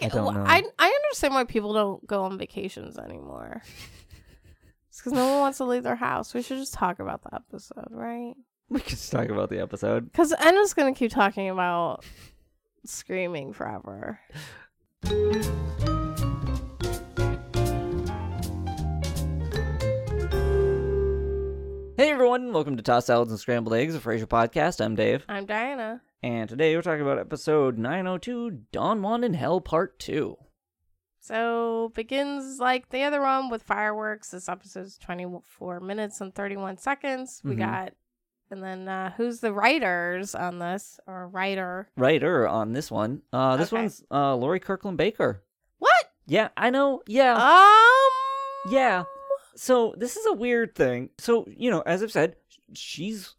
I. I I understand why people don't go on vacations anymore. It's because no one wants to leave their house. We should just talk about the episode, right? we could just talk about the episode. Because Anna's gonna keep talking about screaming forever. Hey everyone, welcome to Tossed Salads and Scrambled Eggs, a Frasier podcast. I'm Dave, I'm Diana. And today we're talking about episode 902, Don Juan in Hell Part 2. So begins like the other one with fireworks. This episode's 24 minutes and 31 seconds. We Mhm. got, and then uh, who's the writers on this or writer? Writer on this one. Uh, this Okay. one's uh, Lori Kirkland Baker. What? Yeah, I know. Yeah. Um. Yeah. So this is a weird thing. So, you know, as I've said, she's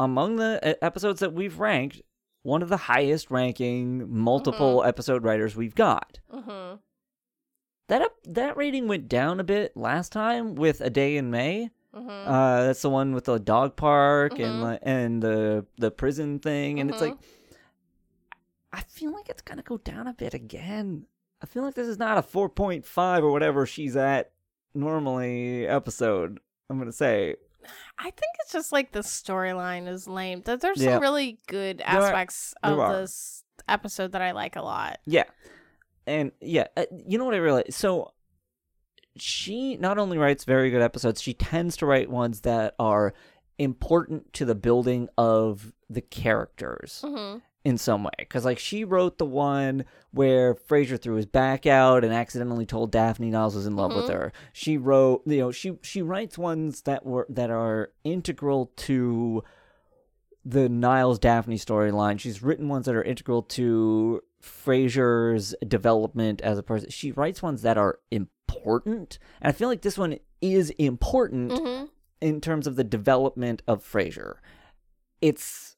among the episodes that we've ranked one of the highest ranking multiple episode writers we've got. Mm-hmm. That up, that rating went down a bit last time with A Day in May. Mm-hmm. Uh, that's the one with the dog park and Mhm. li- and the the prison thing, and it's like I feel like it's gonna go down a bit again. I feel like this is not a four point five or whatever she's at normally episode. I'm gonna say I think it's just like the storyline is lame. There's Yeah. some really good are- aspects there of this episode that I like a lot. yeah, and yeah, uh, you know what I realized? So she not only writes very good episodes, she tends to write ones that are important to the building of the characters. Mm-hmm. In some way because like she wrote the one where Frasier threw his back out and accidentally told Daphne Niles was in love with Mhm. her. She wrote, you know, she she writes ones that were that are integral to the Niles Daphne storyline. She's written ones that are integral to Frasier's development as a person. She writes ones that are important, and I feel like this one is important Mm-hmm. in terms of the development of Frasier. It's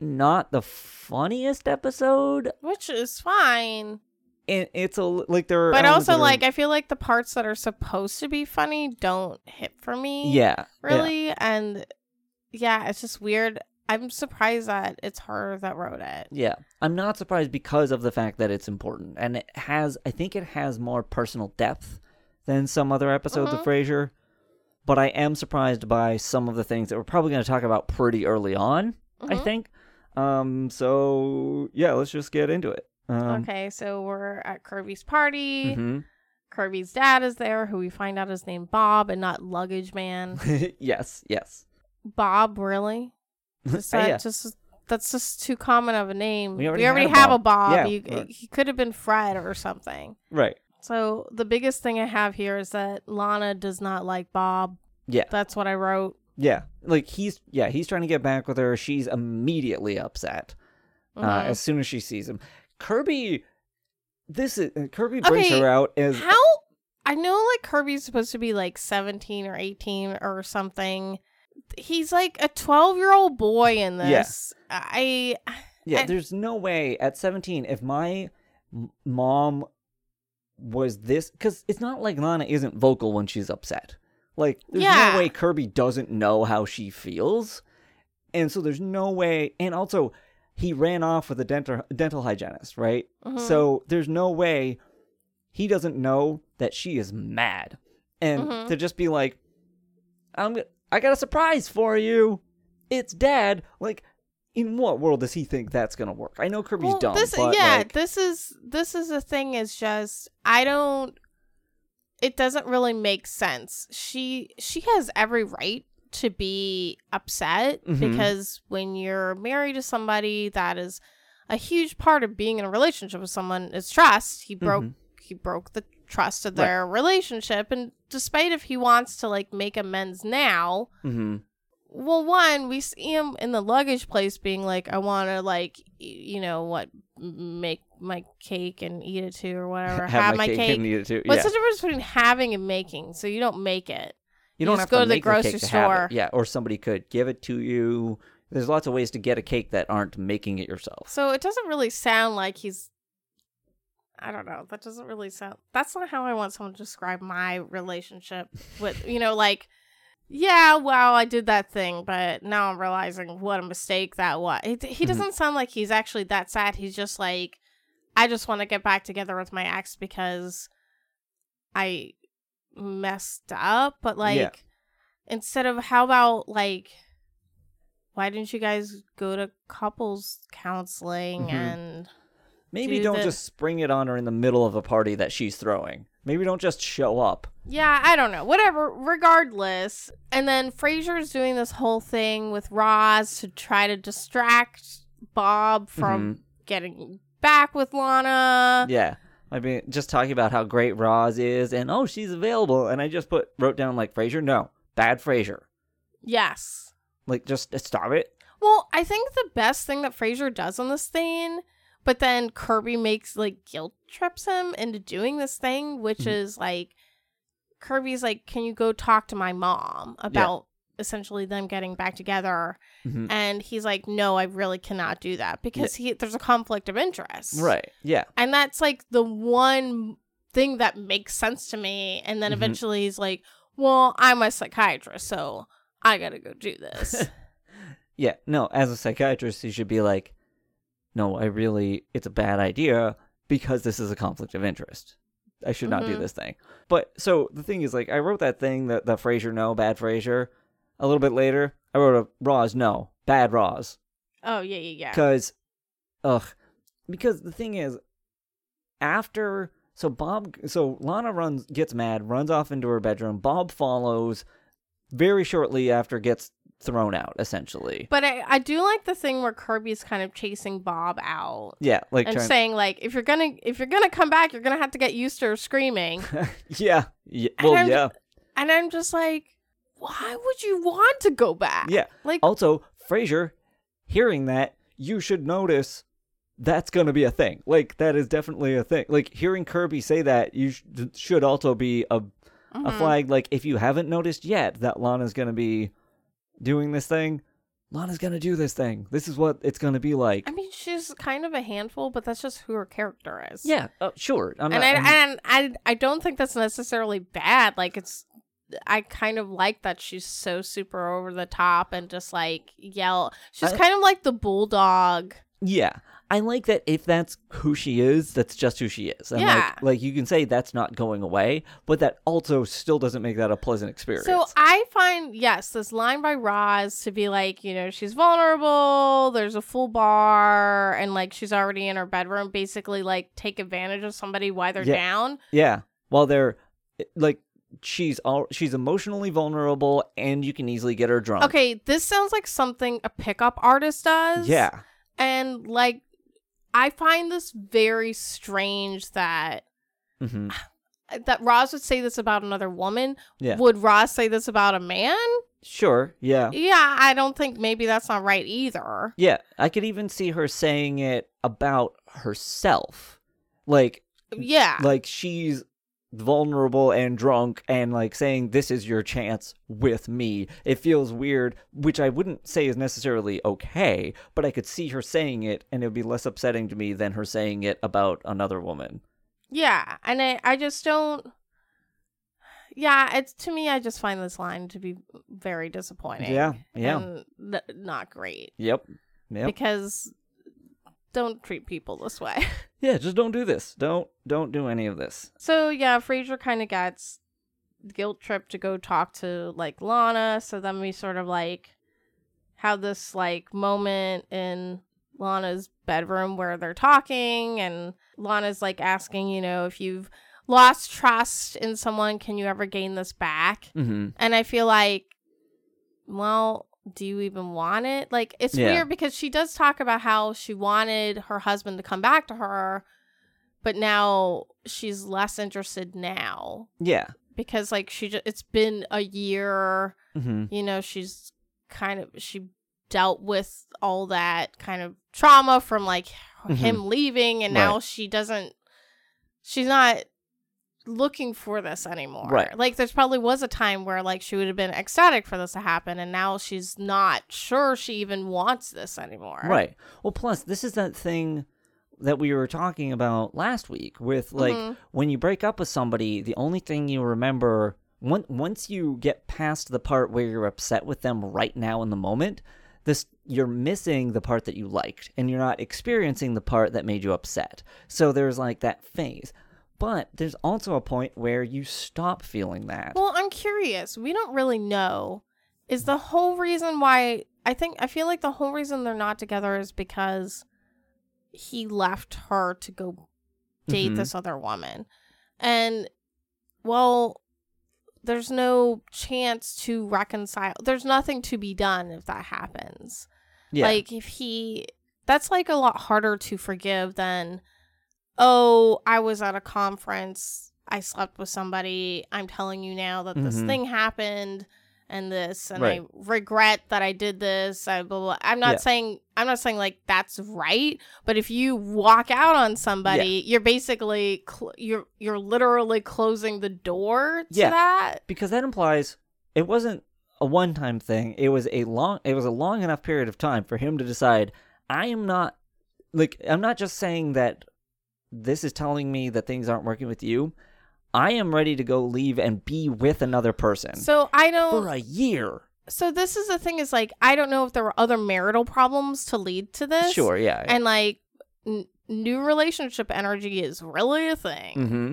not the funniest episode. Which is fine. And it's a like there are But also, like, I feel like the parts that are supposed to be funny don't hit for me. yeah, yeah. Really. And yeah, it's just weird. I'm surprised that it's her that wrote it. Yeah. I'm not surprised because of the fact that it's important. And it has, I think it has more personal depth than some other episodes of Mhm. Frasier. But I am surprised by some of the things that we're probably going to talk about pretty early on, I Mhm. think. Um, so yeah, let's just get into it. Um, okay, so we're at Kirby's party. mhm. Kirby's dad is there, who we find out is named Bob and not Luggage Man. yes, yes. Bob, really? Just that, yeah. just that's just too common of a name. We already had a have a Bob. Bob. Yeah, You- right. he could have been Fred or something. Right. So the biggest thing I have here is that Lana does not like Bob. Yeah. That's what I wrote. Yeah. Like he's yeah, he's trying to get back with her. She's immediately upset. Uh, Mhm. as soon as she sees him. Kirby this is uh, Kirby brings Okay, her out as How I know like Kirby's supposed to be like 17 or 18 or something. He's like a 12 year old boy in Yeah. this. I Yeah, and- there's no way at 17 if my m- mom was this cuz it's not like Lana isn't vocal when she's upset. Like there's Yeah. no way Kirby doesn't know how she feels. And so there's no way and also he ran off with a dental dental hygienist, right? mhm. So there's no way he doesn't know that she is mad. And Mhm. to just be like I'm I got a surprise for you. It's dad. Like in what world does he think that's going to work? I know Kirby's well, dumb, this but yeah, like, this is this is the thing is just I don't it doesn't really make sense. She she has every right to be upset Mhm. because when you're married to somebody that is a huge part of being in a relationship with someone is trust. He broke Mhm. he broke the trust of Right. their relationship and despite if he wants to like make amends now, Mhm. well, one, we see him in the luggage place being like, I want to, like, you know, what, make my cake and eat it too, or whatever. Have, my cake. and eat it too. What's yeah. the difference between having and making? So you don't make it. you you don't have go to, to the make the cake grocery to have it. store. Yeah, or somebody could give it to you. There's lots of ways to get a cake that aren't making it yourself. So it doesn't really sound like he's. I don't know. That doesn't really sound. That's not how I want someone to describe my relationship with, you know, like, yeah, well, I did that thing, but now I'm realizing what a mistake that was. He, he Mhm. doesn't sound like he's actually that sad. He's just like, I just want to get back together with my ex because I messed up. But like, Yeah. instead of how about like, why didn't you guys go to couples counseling Mhm. and Maybe do don't the- just spring it on her in the middle of a party that she's throwing. Maybe don't just show up. Yeah, I don't know. Whatever. Regardless. And then Frasier's doing this whole thing with Roz to try to distract Bob from getting back with Lana. Yeah. I mean, just talking about how great Roz is and oh, she's available. And I just put, wrote down like Frasier. No, bad Frasier. Yes. Like, just stop it. Well, I think the best thing that Frasier does on this thing, but then Kirby makes like guilt trips him into doing this thing, which Mhm. is like Kirby's like, Can you go talk to my mom about essentially them getting back together? Mhm. And he's like, No, I really cannot do that because he there's a conflict of interest. Right. Yeah. And that's like the one thing that makes sense to me. And then Mhm. eventually he's like, Well, I'm a psychiatrist, so I gotta go do this. Yeah. No, as a psychiatrist, you should be like, no, I really, it's a bad idea because this is a conflict of interest. I should not do Mhm. this thing. But so the thing is, like, I wrote that thing that the Frasier no, bad Frasier. A little bit later, I wrote a Roz no, bad Roz. oh yeah, yeah, yeah. Because, ugh, because the thing is, after so Bob, so Lana runs, gets mad, runs off into her bedroom. Bob follows very shortly after gets thrown out, essentially. But I, I do like the thing where Kirby's kind of chasing Bob out Yeah, like and trying, saying like, if you're gonna if you're gonna come back, you're gonna have to get used to her screaming. yeah, yeah, well, I'm- yeah, and I'm just like, why would you want to go back? yeah. Like, Also, Frasier, hearing that, you should notice that's gonna be a thing. Like that is definitely a thing. Like hearing Kirby say that, you sh- should also be a a mhm. flag. Like if you haven't noticed yet that Lana's gonna be doing this thing, Lana's gonna do this thing. This is what it's gonna be like. I mean, she's kind of a handful, but that's just who her character is. yeah, uh, sure. I'm and not, I I'm- and I I don't think that's necessarily bad. Like it's I kind of like that she's so super over the top and just like yell. She's I- kind of like the bulldog. Yeah. I like that if that's who she is, that's just who she is. And Yeah. like like you can say that's not going away, but that also still doesn't make that a pleasant experience. So I find yes, this line by Roz to be like, you know, she's vulnerable. There's a full bar, and like she's already in her bedroom. Basically, like take advantage of somebody while they're Yeah. down. yeah. While they're eh, like she's all she's emotionally vulnerable and you can easily get her drunk. Okay, this sounds like something a pickup artist does. Yeah. and like I find this very strange that hmm that Roz would say this about another woman. Yeah. Would Roz say this about a man? Sure. Yeah. Yeah, I don't think maybe that's not right either. Yeah. I could even see her saying it about herself. Like Yeah. like she's vulnerable and drunk and like saying this is your chance with me it feels weird which i wouldn't say is necessarily okay but i could see her saying it and it would be less upsetting to me than her saying it about another woman Yeah, and I, I just don't. Yeah, it's to me. I just find this line to be very disappointing. Yeah, yeah. and n- not great yep yep because don't treat people this way. yeah just don't do this don't don't do any of this so yeah, Frasier kind of gets guilt trip to go talk to like Lana. So then we sort of like have this like moment in Lana's bedroom where they're talking and Lana's like asking, you know, if you've lost trust in someone, can you ever gain this back? mm-hmm And I feel like, well, do you even want it? Like, it's Yeah. weird because she does talk about how she wanted her husband to come back to her, but now she's less interested now yeah because, like, she just, it's been a year, mm-hmm you know, she's kind of, she dealt with all that kind of trauma from like him leaving, and now Mm-hmm. She doesn't, she's not looking for this anymore. Right. Like there's probably was a time where like she would have been ecstatic for this to happen and now she's not sure she even wants this anymore. right well plus this is that thing that we were talking about last week with like Mhm. when you break up with somebody, the only thing you remember on- once you get past the part where you're upset with them right now in the moment, this you're missing the part that you liked and you're not experiencing the part that made you upset. So there's like that phase. But there's also a point where you stop feeling that. Well, I'm curious. We don't really know. Is the whole reason why I think I feel like the whole reason they're not together is because he left her to go date Mhm. this other woman. And well, there's no chance to reconcile. There's nothing to be done if that happens. yeah. Like if he that's like a lot harder to forgive than oh, I was at a conference, I slept with somebody, I'm telling you now that this Mhm. thing happened and this and Right. I regret that I did this. I blah, blah. I'm not Yeah. saying I'm not saying like that's right, but if you walk out on somebody, you're basically cl- you're you're literally closing the door to Yeah. that. because that implies it wasn't a one-time thing. It was a long it was a long enough period of time for him to decide I am not like I'm not just saying that this is telling me that things aren't working with you. I am ready to go leave and be with another person So I don't for a year. so this is the thing is like I don't know if there were other marital problems to lead to this. Sure, yeah. And like n- new relationship energy is really a thing. mm-hmm.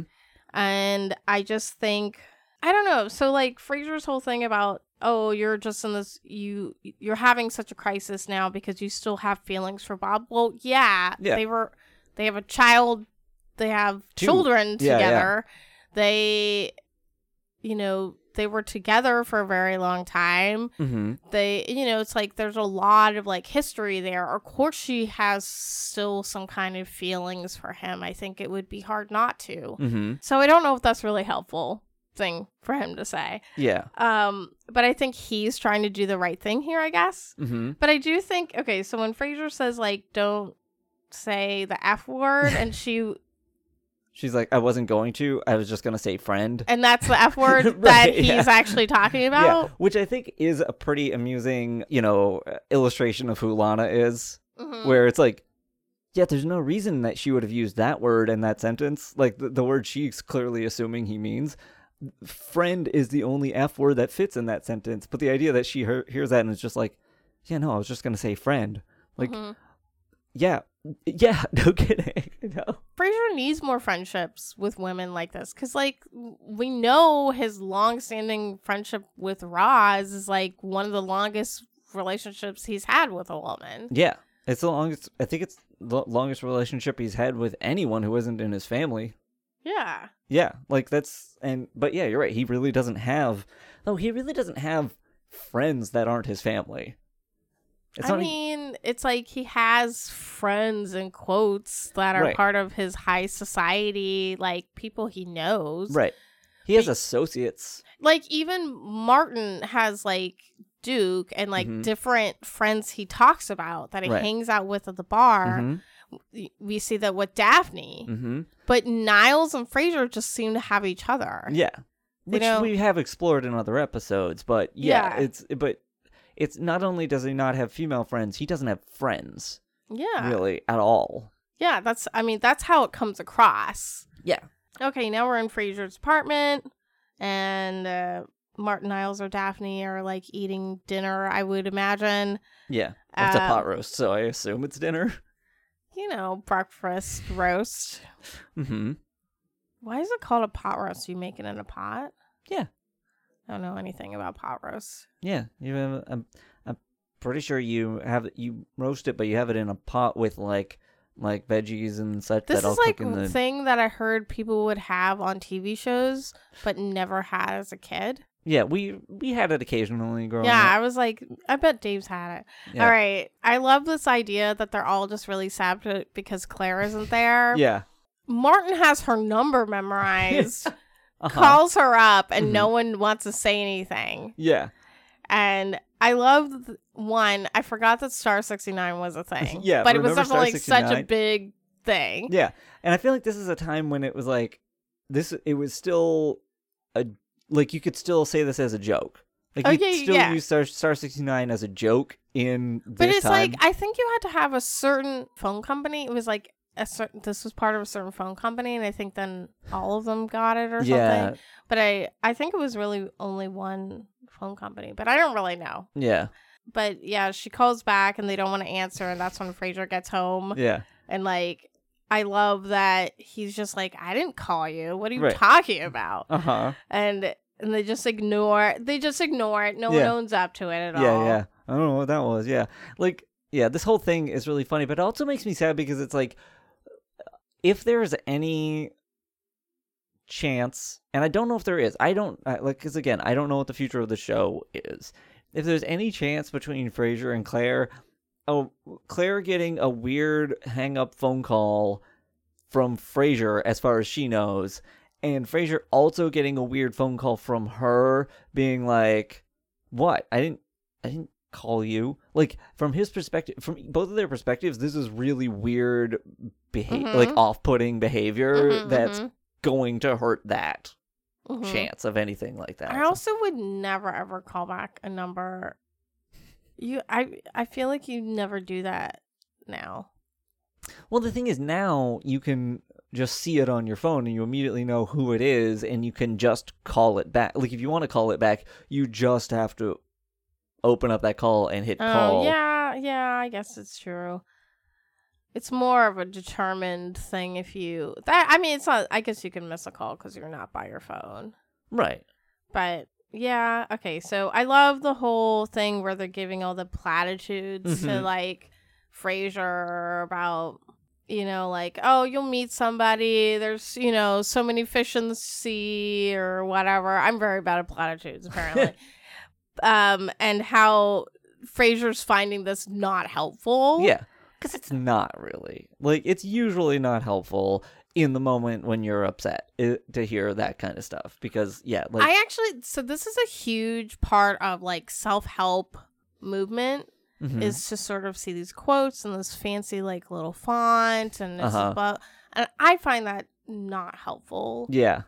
And I just think I don't know. So like Frasier's whole thing about oh you're just in this you you're having such a crisis now because you still have feelings for Bob. Well, yeah, Yeah. they were they have a child, they have Two. children Yeah, yeah. together. They you know, they were together for a very long time Mm-hmm. they you know it's like there's a lot of like history there of course she has still some kind of feelings for him i think it would be hard not to Mm-hmm. so i don't know if that's really helpful thing for him to say Yeah. um but i think he's trying to do the right thing here i guess Mm-hmm. but i do think okay so when frasier says like don't say the f word and she She's like, I wasn't going to. I was just gonna say friend. and that's the f word Right, that he's yeah. actually talking Yeah, about which I think is a pretty amusing, you know, illustration of who Lana is. Mhm. where it's like, yeah, there's no reason that she would have used that word in that sentence. Like the, the word she's clearly assuming he means. Friend is the only F word that fits in that sentence. But the idea that she hear, hears that and is just like, yeah, no, I was just going to say friend. Like, Mhm. yeah, yeah, no kidding. no. Frasier needs more friendships with women like this because, like, we know his long-standing friendship with Roz is like one of the longest relationships he's had with a woman. Yeah, it's the longest, I think it's the longest relationship he's had with anyone who isn't in his family. Yeah, Yeah, like that's and but yeah, you're right. He really doesn't have no, he really doesn't have friends that aren't his family. It's I mean, it's like he has friends in quotes that are Right. part of his high society, like people he knows. right. He has But- associates. Like even Martin has like Duke and like Mhm. different friends he talks about that he Right. hangs out with at the bar. Mhm. We- see that with Daphne. Mhm. But Niles and Frasier just seem to have each other. Yeah. Which know- we have explored in other episodes, but yeah, Yeah. it's but it's not only does he not have female friends, he doesn't have friends Yeah. really at all. Yeah, that's I mean, that's how it comes across. Yeah. Okay, now we're in Frasier's apartment and uh Martin Niles or Daphne are like eating dinner, I would imagine. Yeah. It's a Um, pot roast, so I assume it's dinner. You know, breakfast roast. mm hmm. Why is it called a pot roast? You make it in a pot? Yeah. I don't know anything about pot roast. Yeah, you have. I'm, I'm pretty sure you have you roast it, but you have it in a pot with like like veggies and such This that all is like cook in a the. thing that I heard people would have on TV shows, but never had as a kid. Yeah, we we had it occasionally growing yeah, up. Yeah, I was like, I bet Dave's had it. Yeah. All right. I love this idea that they're all just really sad because Claire isn't there. Yeah. Martin has her number memorized, Uh-huh. calls her up, and Mhm. no one wants to say anything. Yeah. And I love one. I forgot that Star 69 was a thing. Yeah, But it was definitely such a big thing. Yeah, and I feel like this is a time when it was like this. It was still a like you could still say this as a joke. Like Oh, you yeah, still yeah. use Star Star sixty nine as a joke in this But it's time. like, I think you had to have a certain phone company. It was like, a certain, this was part of a certain phone company, and I think then all of them got it or yeah, something. But I, I think it was really only one phone company, but I don't really know. yeah. but yeah, she calls back and they don't want to answer, and that's when Frasier gets home. Yeah. And like, I love that he's just like, I didn't call you. What are you Right. talking about? Uh huh. And and they just ignore. They just ignore it. No Yeah. one owns up to it at Yeah, all. yeah. I don't know what that was. Yeah. Like, yeah, this whole thing is really funny, but it also makes me sad because it's like, if there's any chance, and I don't know if there is, I don't, like, because again, I don't know what the future of the show is. If there's any chance between Frasier and Claire, oh, Claire getting a weird hang up phone call from Frasier, as far as she knows, and Frasier also getting a weird phone call from her being like, what? I didn't I didn't call you. Like from his perspective, from both of their perspectives, this is really weird behavior, Mhm. like off-putting behavior Mhm, that's mhm, going to hurt that mhm. chance of anything like that. I also would never ever call back a number. You, I, I feel like you never do that now. well, the thing is now you can just see it on your phone and you immediately know who it is and you can just call it back. Like if you want to call it back, you just have to open up that call and hit Oh call. yeah, yeah. I guess it's true. It's more of a determined thing if you that. I mean, it's not. I guess you can miss a call because you're not by your phone. Right. But yeah, okay. So I love the whole thing where they're giving all the platitudes to Mhm. like Frasier about you know like oh you'll meet somebody there's you know so many fish in the sea or whatever i'm very bad at platitudes apparently um and how Frasier's finding this not helpful Yeah, because it's not really like it's usually not helpful in the moment when you're upset i to hear that kind of stuff. Because yeah, like I actually so this is a huge part of like self-help movement mhm. is to sort of see these quotes and this fancy like little font and this Uh-huh. and I find that not helpful. yeah,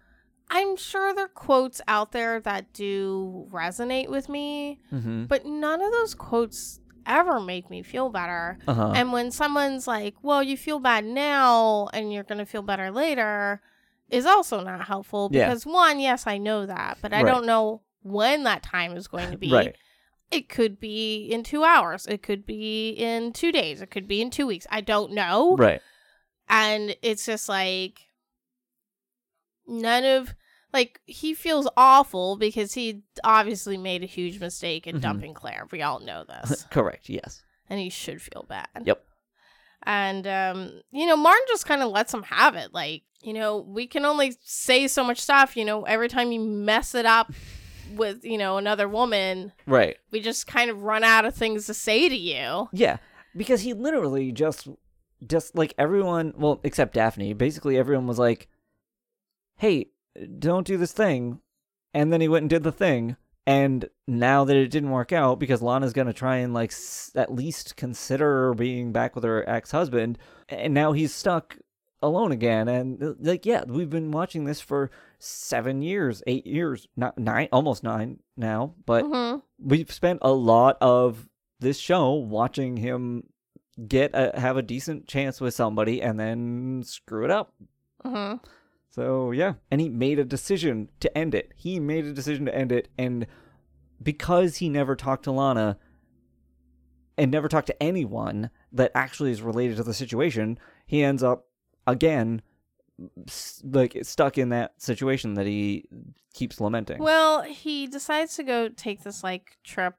I'm sure there are quotes out there that do resonate with me, hmm but none of those quotes ever make me feel better. uh huh, And when someone's like, "Well, you feel bad now and you're going to feel better later," is also not helpful Yeah. because one, yes, I know that, but I Right. don't know when that time is going to be. right, It could be in 2 hours, it could be in 2 days, it could be in 2 weeks. I don't know. right, And it's just like none of like he feels awful because he obviously made a huge mistake in Mhm. dumping Claire. We all know this correct. Yes, and he should feel bad. Yep. And um, you know, Martin just kind of lets him have it. Like, you know, we can only say so much stuff. You know, every time you mess it up with you know another woman, right, we just kind of run out of things to say to you. yeah, because he literally just just like everyone, well, except Daphne. Basically, everyone was like, "Hey, don't do this thing," and then he went and did the thing. And now that it didn't work out because Lana's gonna try and like s- at least consider being back with her ex-husband, and now he's stuck alone again. And uh, like, yeah, we've been watching this for seven years, eight years, not nine, almost nine now. But Mhm. we've spent a lot of this show watching him get a, have a decent chance with somebody and then screw it up. Mhm. So yeah, and he made a decision to end it. He made a decision to end it, and because he never talked to Lana and never talked to anyone that actually is related to the situation, he ends up again like stuck in that situation that he keeps lamenting. Well, he decides to go take this like trip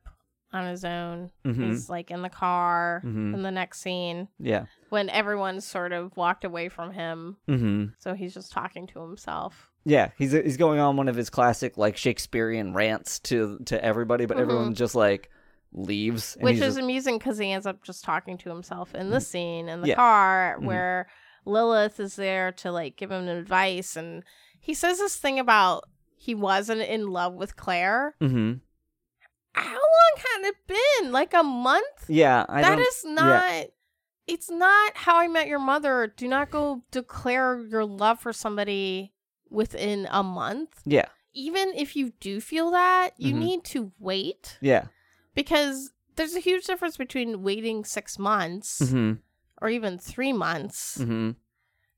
on his own. Mhm. He's like in the car Mhm. in the next scene yeah. when everyone's sort of walked away from him. Mm-hmm. So he's just talking to himself. Yeah, he's he's going on one of his classic like Shakespearean rants to to everybody, but Mhm. everyone just like leaves. And Which is just- amusing because he ends up just talking to himself in this scene in the Yeah. car Mhm. where Lilith is there to like give him advice and he says this thing about he wasn't in love with Claire. Mhm. How long had it been? Like a month? Yeah, I That is not it's not how I met your mother. Do not go declare your love for somebody within a month. Yeah, Even if you do feel that, you Mhm. need to wait yeah. because there's a huge difference between waiting six months Mm-hmm. or even three months. Mm-hmm.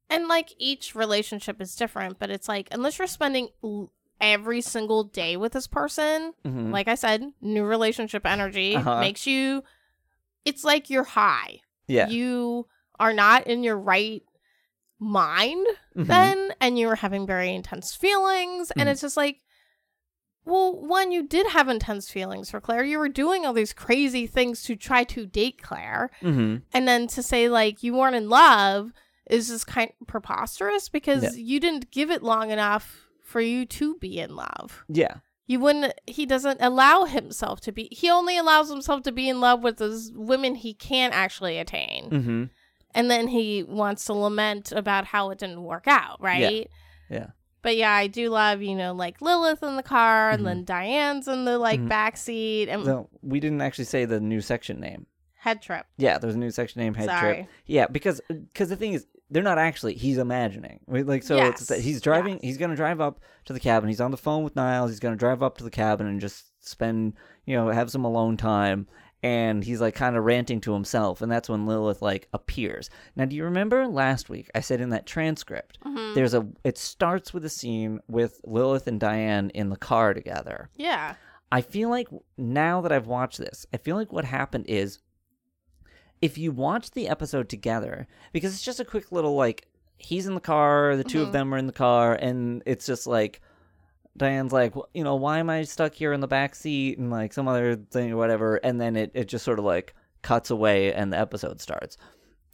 And like each relationship is different, but it's like, unless you're spending l- every single day with this person, Mhm. like I said, new relationship energy Uh-huh. makes you it's like you're high. yeah. You are not in your right mind Mhm. then and you're having very intense feelings and Mhm. it's just like well one you did have intense feelings for claire you were doing all these crazy things to try to date claire Mhm. and then to say like you weren't in love is just kind of preposterous because Yeah. you didn't give it long enough for you to be in love Yeah. you wouldn't he doesn't allow himself to be he only allows himself to be in love with those women he can't actually attain Mm-hmm. and then he wants to lament about how it didn't work out, right? Yeah. yeah. But yeah, I do love, you know, like Lilith in the car Mhm. and then Diane's in the like Mhm. back seat and So we didn't actually say the new section name. head trip. Yeah, there's a new section name, Head Sorry. Trip. Yeah, because because the thing is, they're not actually. He's imagining. Like so, it's Yes, that he's driving. yes. He's gonna drive up to the cabin. He's on the phone with Niles. He's gonna drive up to the cabin and just spend, you know, have some alone time. And he's like kind of ranting to himself, and that's when Lilith like appears. Now, do you remember last week I said in that transcript Mhm. there's a it starts with a scene with Lilith and Diane in the car together. Yeah. I feel like now that I've watched this, I feel like what happened is if you watch the episode together, because it's just a quick little like he's in the car, the 2 of Mhm. them are in the car, and it's just like Diane's like, "Well, you know, why am I stuck here in the back seat and like some other thing or whatever, and then it, it just sort of like cuts away and the episode starts.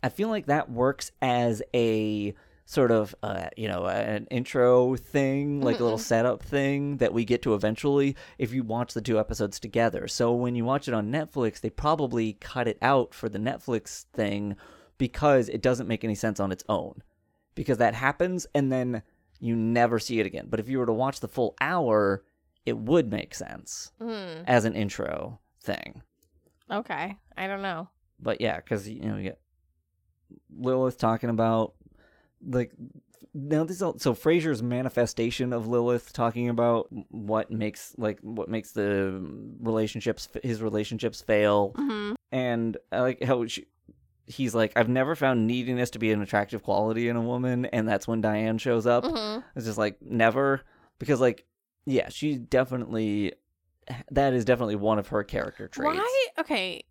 I feel like that works as a sort of uh, you know an intro thing like a little setup thing that we get to eventually if you watch the two episodes together so when you watch it on netflix they probably cut it out for the netflix thing because it doesn't make any sense on its own because that happens and then you never see it again but if you were to watch the full hour it would make sense Mm. as an intro thing Okay. I don't know. but yeah, because you know you get Lilith talking about like now this all, so Frasier's manifestation of Lilith talking about what makes like what makes the relationships his relationships fail Mm-hmm. and I like how she, he's like I've never found neediness to be an attractive quality in a woman and that's when Diane shows up Mm-hmm. it's just like never because like yeah she definitely that is definitely one of her character traits Why? Okay.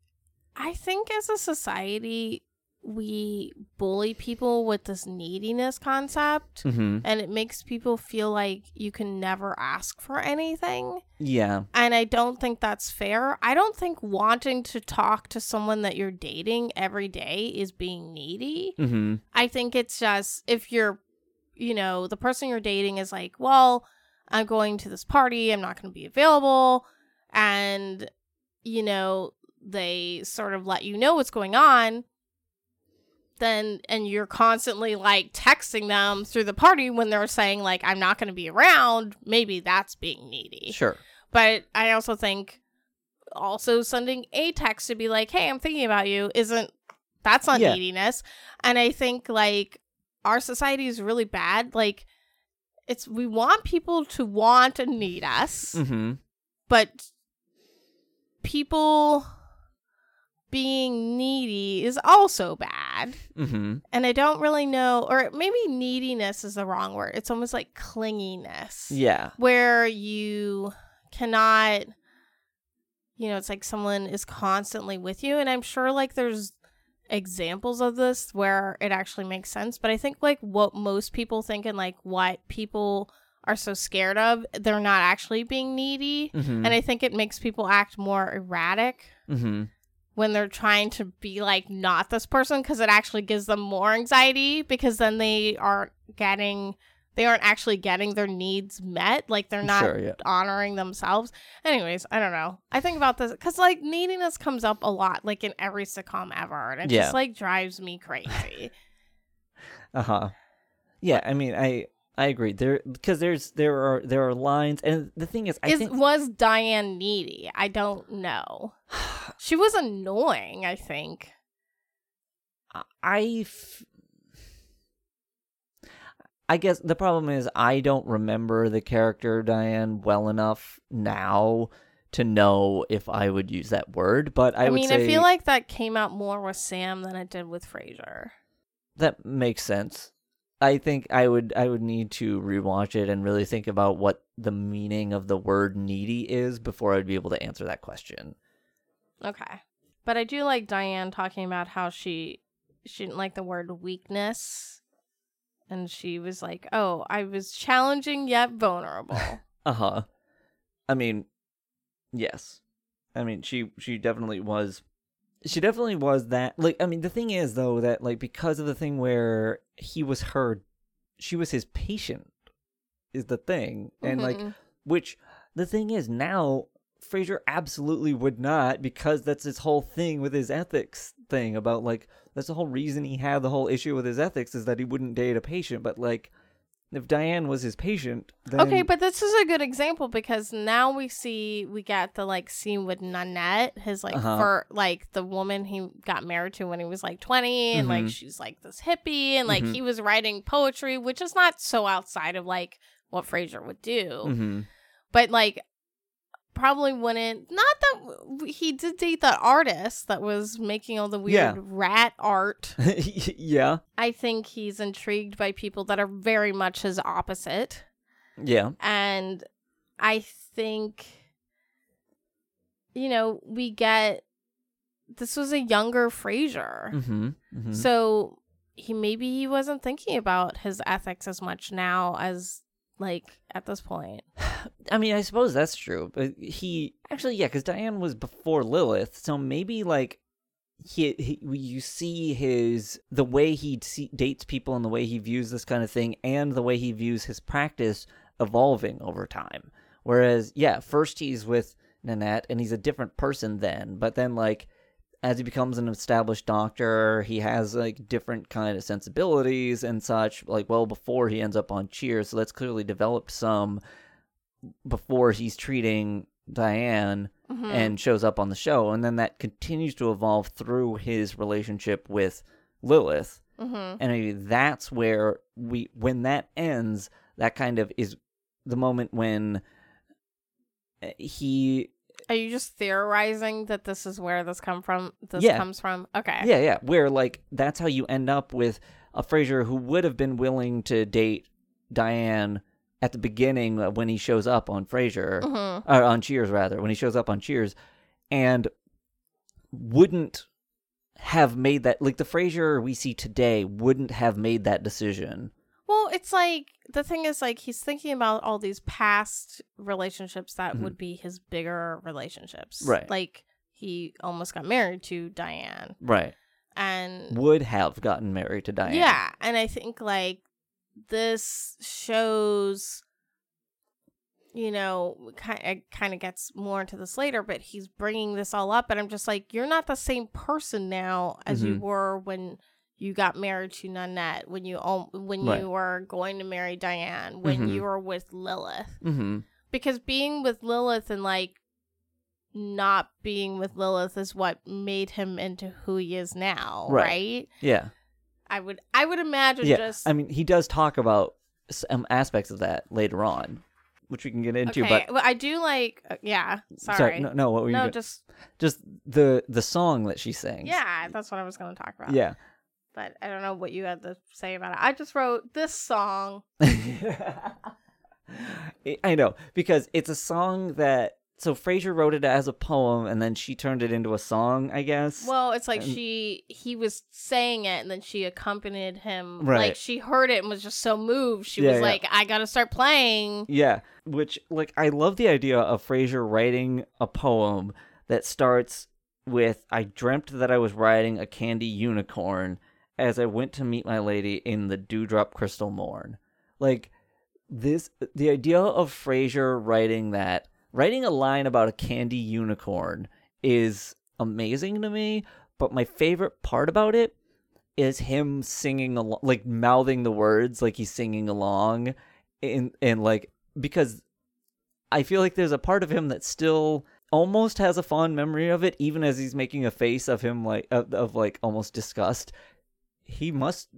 I think as a society, we bully people with this neediness concept, mm-hmm. and it makes people feel like you can never ask for anything. yeah And I don't think that's fair. I don't think wanting to talk to someone that you're dating every day is being needy. mm-hmm. I think it's just if you're, you know, the person you're dating is like, well, I'm going to this party, I'm not going to be available. And, you know, they sort of let you know what's going on. Then, and you're constantly like texting them through the party when they're saying, like, I'm not going to be around. Maybe that's being needy. sure But I also think also sending a text to be like, "Hey, I'm thinking about you," isn't that's not Yeah. neediness. And I think like our society is really bad. Like it's we want people to want and need us, mm-hmm. but people being needy is also bad. Mm-hmm. And I don't really know, or maybe neediness is the wrong word. It's almost like clinginess Yeah. where you cannot you know it's like someone is constantly with you and i'm sure like there's examples of this where it actually makes sense but i think like what most people think and like what people are so scared of they're not actually being needy Mm-hmm. and i think it makes people act more erratic mm-hmm. When they're trying to be like not this person because it actually gives them more anxiety because then they aren't getting they aren't actually getting their needs met like they're not Sure, yeah. honoring themselves anyways i don't know i think about this because like neediness comes up a lot like in every sitcom ever and it Yeah. just like drives me crazy Uh-huh. Yeah, I mean, I I agree. There because there's there are there are lines and the thing is I is think was diane needy i don't know she was annoying i think I f- I guess the problem is I don't remember the character Diane well enough now to know if I would use that word, but I, i, would mean say i feel like that came out more with sam than it did with frasier that makes sense. I think I would I would need to rewatch it and really think about what the meaning of the word needy is before I'd be able to answer that question. Okay. But I do like Diane talking about how she she didn't like the word weakness. And she was like, Oh, I was challenging yet vulnerable. Uh huh. I mean, yes. I mean, she she definitely was. She definitely was that. Like, I mean, the thing is though that like because of the thing where he was her, she was his patient, is the thing, and like Mhm. which the thing is now Frasier absolutely would not because that's his whole thing with his ethics thing about like that's the whole reason he had the whole issue with his ethics is that he wouldn't date a patient but like if Diane was his patient then Okay, but this is a good example because now we see we got the like scene with Nanette, his like Uh-huh. for like the woman he got married to when he was like twenty, and like Mhm. she's like this hippie, and like Mhm. he was writing poetry, which is not so outside of like what Frasier would do, Mhm. but like probably wouldn't. Not that he did date that artist that was making all the weird Yeah. rat art. yeah I think he's intrigued by people that are very much his opposite. yeah and I think you know we get this was a younger Frasier, mhm mhm so he maybe he wasn't thinking about his ethics as much now as like at this point. I mean, I suppose that's true, but he actually, yeah, because Diane was before Lilith, so maybe like he, he you see his the way he see, dates people and the way he views this kind of thing, and the way he views his practice evolving over time. Whereas, yeah, first he's with Nanette, and he's a different person then, but then like as he becomes an established doctor, he has like different kind of sensibilities and such. Like well before he ends up on Cheers, so that's clearly developed some before he's treating Diane Mhm. and shows up on the show, and then that continues to evolve through his relationship with Lilith, Mhm. and that's where we when that ends, that kind of is the moment when uh, he Are you just theorizing that this is where this come from? This Yeah. comes from. Okay. Yeah, yeah. Where like that's how you end up with a Frasier who would have been willing to date Diane at the beginning when he shows up on Frasier, Mhm. or on Cheers rather, when he shows up on Cheers, and wouldn't have made that like the Frasier we see today wouldn't have made that decision. Well, it's like the thing is like he's thinking about all these past relationships that Mhm. would be his bigger relationships. Right. Like he almost got married to Diane. Right. And Would have gotten married to Diane. yeah, and I think like this shows you know kind it kind of gets more into this later but he's bringing this all up and i'm just like you're not the same person now as you Mhm. were when you got married to Nanette, when you when Right. you were going to marry Diane, when Mhm. you were with Lilith. Mm-hmm. Because being with Lilith and like not being with Lilith is what made him into who he is now, Right. right? Yeah. I would I would imagine Yeah. just I mean, he does talk about some aspects of that later on, which we can get into. okay. But well, I do like uh, yeah. Sorry. no, no, what were you? no, gonna- just just the the song that she sings. yeah. That's what I was going to talk about. Yeah. But I don't know what you had to say about it. I just wrote this song. I know because it's a song that so Frasier wrote it as a poem and then she turned it into a song, I guess. Well, it's like And- she he was saying it and then she accompanied him. Right. Like she heard it and was just so moved. She Yeah, was yeah. like, I gotta start playing. yeah, which like I love the idea of Frasier writing a poem that starts with I dreamt that I was riding a candy unicorn as I went to meet my lady in the dewdrop crystal morn. Like this the idea of Frasier writing that writing a line about a candy unicorn is amazing to me, but my favorite part about it is him singing along like mouthing the words like he's singing along and and like because I feel like there's a part of him that still almost has a fond memory of it even as he's making a face of him like of, of like almost disgust he must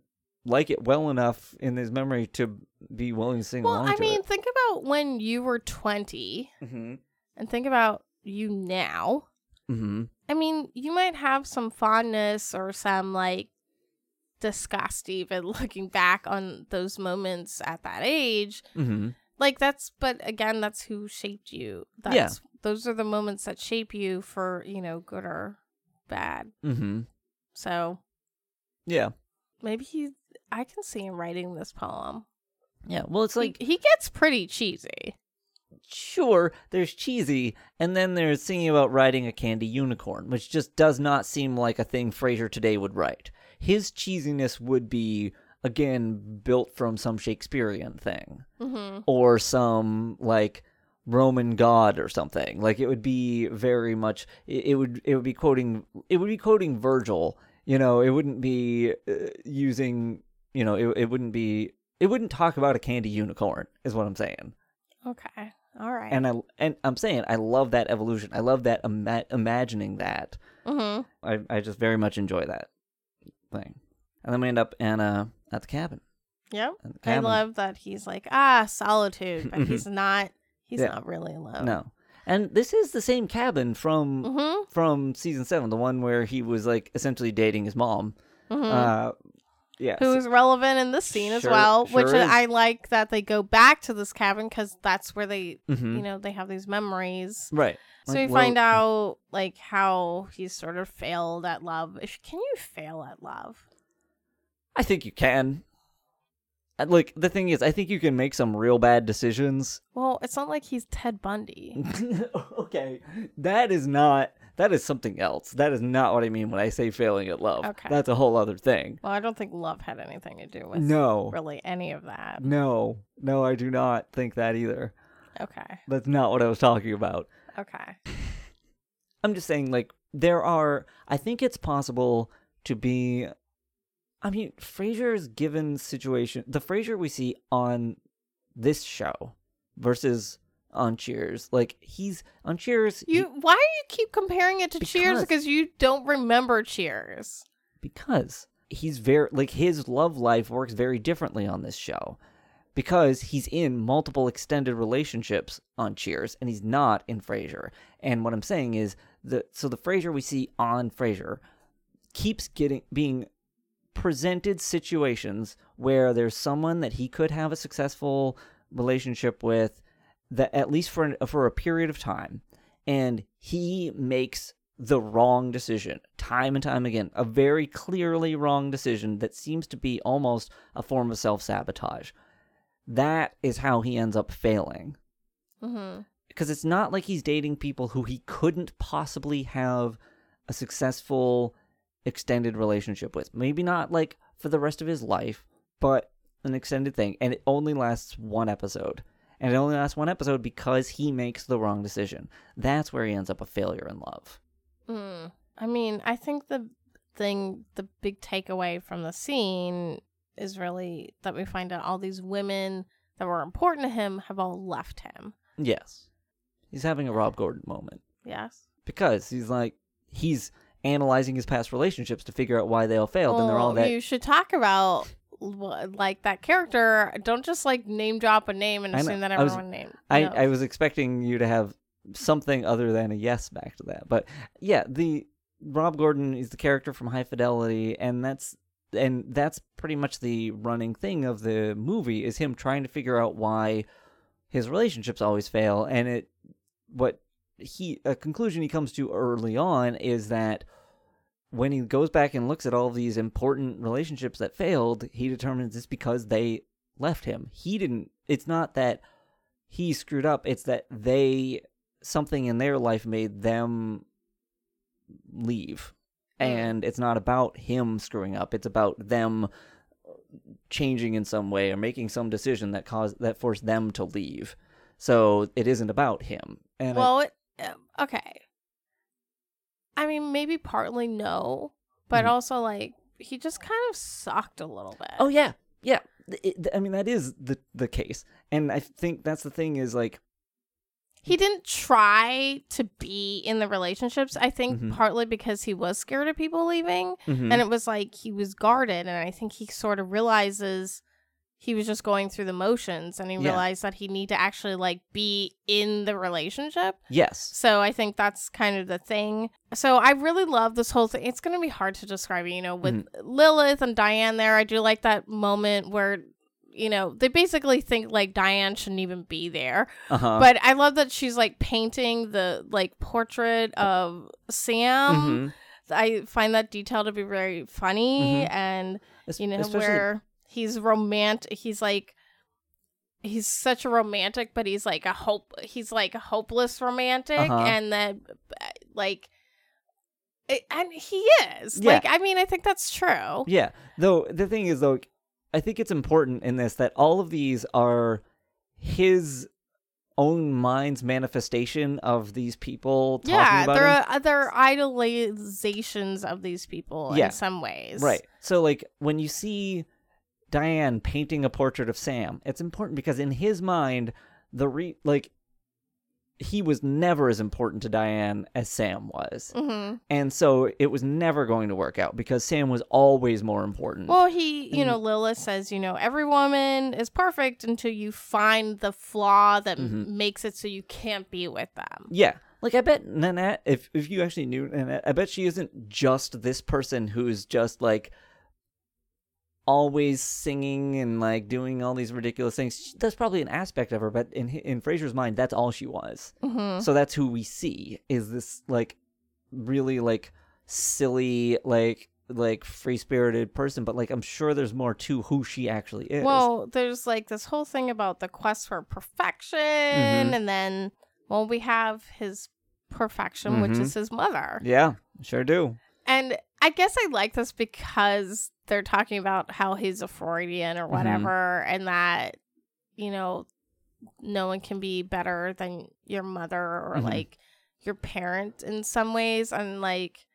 like it well enough in his memory to be willing to sing Well, along I to mean, it. think about when you were twenty Mm-hmm. and think about you now. Mm-hmm. I mean, you might have some fondness or some like disgust even looking back on those moments at that age. Mm-hmm. Like that's but again that's who shaped you. That's Yeah. those are the moments that shape you for, you know, good or bad. Mm-hmm. So Yeah. maybe he I can see him writing this poem. Yeah. Well, it's like he, he gets pretty cheesy. sure, there's cheesy, and then there's singing about riding a candy unicorn, which just does not seem like a thing Frasier today would write. His cheesiness would be again built from some Shakespearean thing Mm-hmm. or some like Roman god or something. Like it would be very much. It, it would. It would be quoting. It would be quoting Virgil. You know, it wouldn't be uh, using. You know, it. It wouldn't be. It wouldn't talk about a candy unicorn. Is what I'm saying. Okay. All right. And I and I'm saying I love that evolution. I love that ima- imagining that. mm-hmm. I I just very much enjoy that thing. And then we end up in uh at the cabin. Yep. The I love that he's like, ah, solitude, but he's not he's Yeah. not really alone. No. And this is the same cabin from Mm-hmm. from season seven, the one where he was like essentially dating his mom. Mm-hmm. Uh, yeah. Who is relevant in this scene as well, sure which is. I like that they go back to this cabin because that's where they, Mhm. you know, they have these memories. right. So Like, we well, find out like how he's sort of failed at love. If can you fail at love? I think you can. Like the thing is, I think you can make some real bad decisions. Well, it's not like he's Ted Bundy. okay, that is not. That is something else. That is not what I mean when I say failing at love. Okay. That's a whole other thing. Well, I don't think love had anything to do with No. really any of that. No. No, I do not think that either. Okay. That's not what I was talking about. Okay. I'm just saying, like, there are. I think it's possible to be. I mean, Frasier's given situation. The Frasier we see on this show versus on Cheers. Like, he's. On Cheers. he- You why do you keep comparing it to Cheers Because- because you don't remember Cheers? because he's very. Like, his love life works very differently on this show. Because he's in multiple extended relationships on Cheers, and he's not in Frasier. And what I'm saying is the so the Frasier we see on Frasier keeps getting being presented situations where there's someone that he could have a successful relationship with that at least for an, for a period of time and he makes the wrong decision time and time again a very clearly wrong decision that seems to be almost a form of self-sabotage that is how he ends up failing Mm-hmm. because it's not like he's dating people who he couldn't possibly have a successful extended relationship with. Maybe not like for the rest of his life, but an extended thing. And it only lasts one episode. And it only lasts one episode because he makes the wrong decision. That's where he ends up a failure in love. Mm. I mean, I think the thing, the big takeaway from the scene is really that we find out all these women that were important to him have all left him. Yes. He's having a Rob Gordon moment. Yes. Because he's like, he's analyzing his past relationships to figure out why they all failed. and they're all Well, that. You should talk about like that character. Don't just like name drop a name and assume that I was- everyone named. I, knows. I was expecting you to have something other than a yes back to that. But yeah, the Rob Gordon is the character from High Fidelity and that's and that's pretty much the running thing of the movie is him trying to figure out why his relationships always fail and it what he a conclusion he comes to early on is that when he goes back and looks at all these important relationships that failed, he determines it's because they left him. He didn't it's not that he screwed up, it's that they something in their life made them leave. And it's not about him screwing up, it's about them changing in some way or making some decision that caused that forced them to leave. So it isn't about him. And I- well, it, um, okay. I mean, maybe partly no, but Mhm. also like he just kind of sucked a little bit. Oh yeah, yeah. It- I mean that is the the case, and I think that's the thing is like he didn't try to be in the relationships. I think Mhm. partly because he was scared of people leaving, mhm, and it was like he was guarded. And I think he sort of realizes he was just going through the motions and he Yeah. realized that he need to actually like be in the relationship. Yes. So I think that's kind of the thing. So I really love this whole thing. It's going to be hard to describe, you know, with Mm-hmm. Lilith and Diane there. I do like that moment where you know, they basically think like Diane shouldn't even be there. Uh huh. But I love that she's like painting the like portrait of Sam. Mhm. I find that detail to be very funny Mhm. and you know especially- where he's romantic he's like he's such a romantic but he's like a hope he's like a hopeless romantic Uh-huh. and then like it, and he is Yeah. like i mean i think that's true Yeah. Though the thing is, though, I think it's important in this that all of these are his own mind's manifestation of these people talking yeah about they're him. uh, they're idolizations of these people Yeah. in some ways Right. So, like, when you see Diane painting a portrait of Sam, it's important because in his mind, the re like he was never as important to Diane as Sam was. hmm And so it was never going to work out because Sam was always more important. Well, he, you And- know, Lilith says, you know, every woman is perfect until you find the flaw that m- Mhm. makes it so you can't be with them. Yeah. Like I bet Nanette, if if you actually knew Nanette, I bet she isn't just this person who's just like always singing and like doing all these ridiculous things. That's probably an aspect of her, but in in Frasier's mind, that's all she was. hmm So that's who we see is this like really like silly like like free spirited person. But like I'm sure there's more to who she actually is. Well, there's like this whole thing about the quest for perfection, Mhm. and then, well, we have his perfection, which Mhm. is his mother. yeah, sure do. And I guess I like this because they're talking about how he's a Freudian or Mhm. whatever, and that, you know, no one can be better than your mother or Mhm. like your parent in some ways. And like,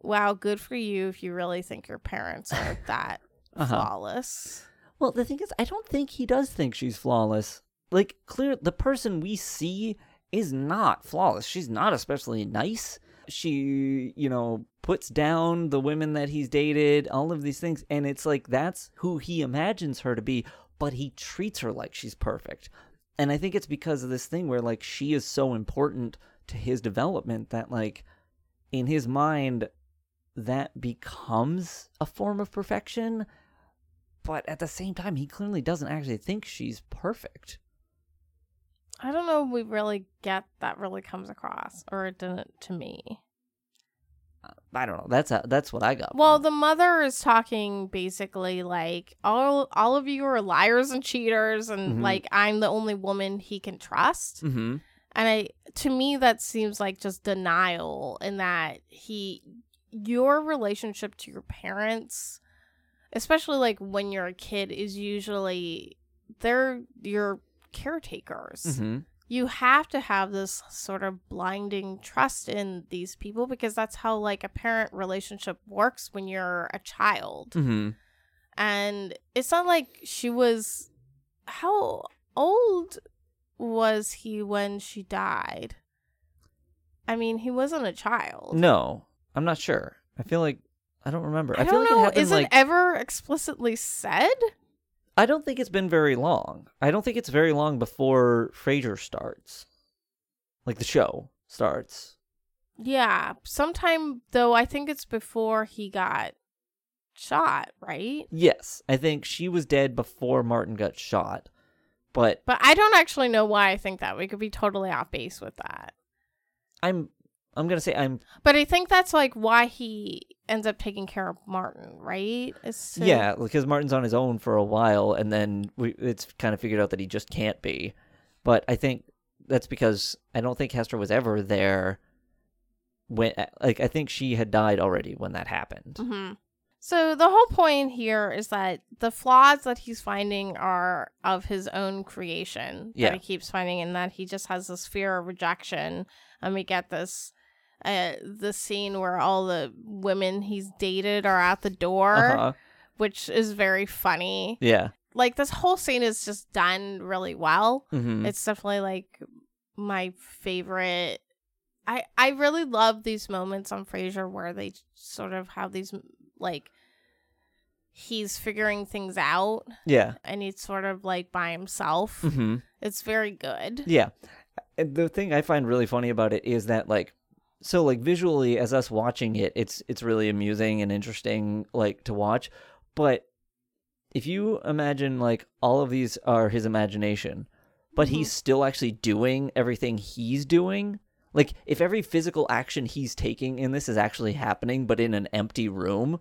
wow, good for you if you really think your parents are that Uh-huh. flawless. Well, the thing is, I don't think he does think she's flawless. Like, clear, the person we see is not flawless. She's not especially nice. She, you know, puts down the women that he's dated, all of these things, and it's like that's who he imagines her to be, but he treats her like she's perfect. And I think it's because of this thing where, like, she is so important to his development that, like, in his mind, that becomes a form of perfection but at the same time, he clearly doesn't actually think she's perfect. I don't know if we really get that really comes across, or it didn't to me. I don't know. That's a, that's what I got. Well, the mother is talking basically like all all of you are liars and cheaters, and Mhm. like I'm the only woman he can trust. mm-hmm. And I, to me, that seems like just denial in that he, your relationship to your parents, especially like when you're a kid, is usually they're your caretakers Mm-hmm. you have to have this sort of blinding trust in these people because that's how like a parent relationship works when you're a child Mm-hmm. and it's not like she was how old was he when she died i mean he wasn't a child No, I'm not sure. I feel like I don't remember. i, I, don't like know it happened is like it ever explicitly said I don't think it's been very long. I don't think it's very long before Frasier starts, like the show starts. yeah sometime though i think it's before he got shot right Yes, I think she was dead before Martin got shot, but But I don't actually know why I think that. We could be totally off base with that. I'm I'm gonna say I'm But I think that's like why he ends up taking care of Martin, right? Is to- Yeah, because Martin's on his own for a while, and then we, it's kind of figured out that he just can't be. But I think that's because I don't think Hester was ever there when, like, I think she had died already when that happened. hmm So the whole point here is that the flaws that he's finding are of his own creation. Yeah. That he keeps finding, and that he just has this fear of rejection. And we get this. Uh, the scene where all the women he's dated are at the door, Uh-huh. which is very funny. Yeah. like this whole scene is just done really well. hmm It's definitely like my favorite. I I really love these moments on Frasier where they sort of have these like he's figuring things out Yeah. and he's sort of like by himself. Mm-hmm. It's very good. Yeah. The thing I find really funny about it is that like so like visually as us watching it, it's it's really amusing and interesting like to watch. But if you imagine like all of these are his imagination, but he's mm-hmm. still actually doing everything he's doing, like if every physical action he's taking in this is actually happening but in an empty room,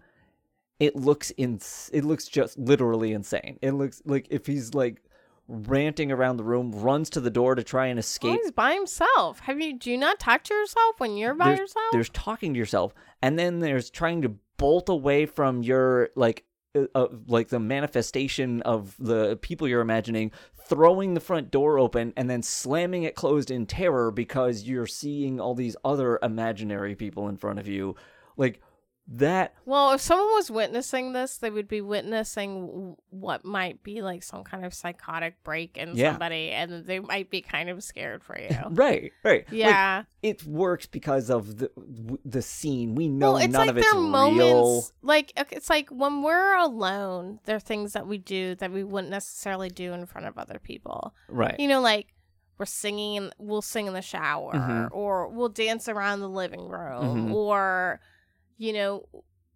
it looks in it looks just literally insane. It looks like if he's like ranting around the room, runs to the door to try and escape. he's by himself. Have you do you not talk to yourself when you're by there's, yourself? there's talking to yourself, and then there's trying to bolt away from your like uh, uh, like the manifestation of the people you're imagining, throwing the front door open and then slamming it closed in terror because you're seeing all these other imaginary people in front of you, like that. Well, if someone was witnessing this, they would be witnessing what might be like some kind of psychotic break in Yeah. somebody, and they might be kind of scared for you. Right, right. Like, yeah. it works because of the the scene. We know well, it's none like of it's real. moments like it's like when we're alone, there are things that we do that we wouldn't necessarily do in front of other people. Right. You know, like we're singing, we'll sing in the shower, Mhm. or we'll dance around the living room, Mhm. or you know,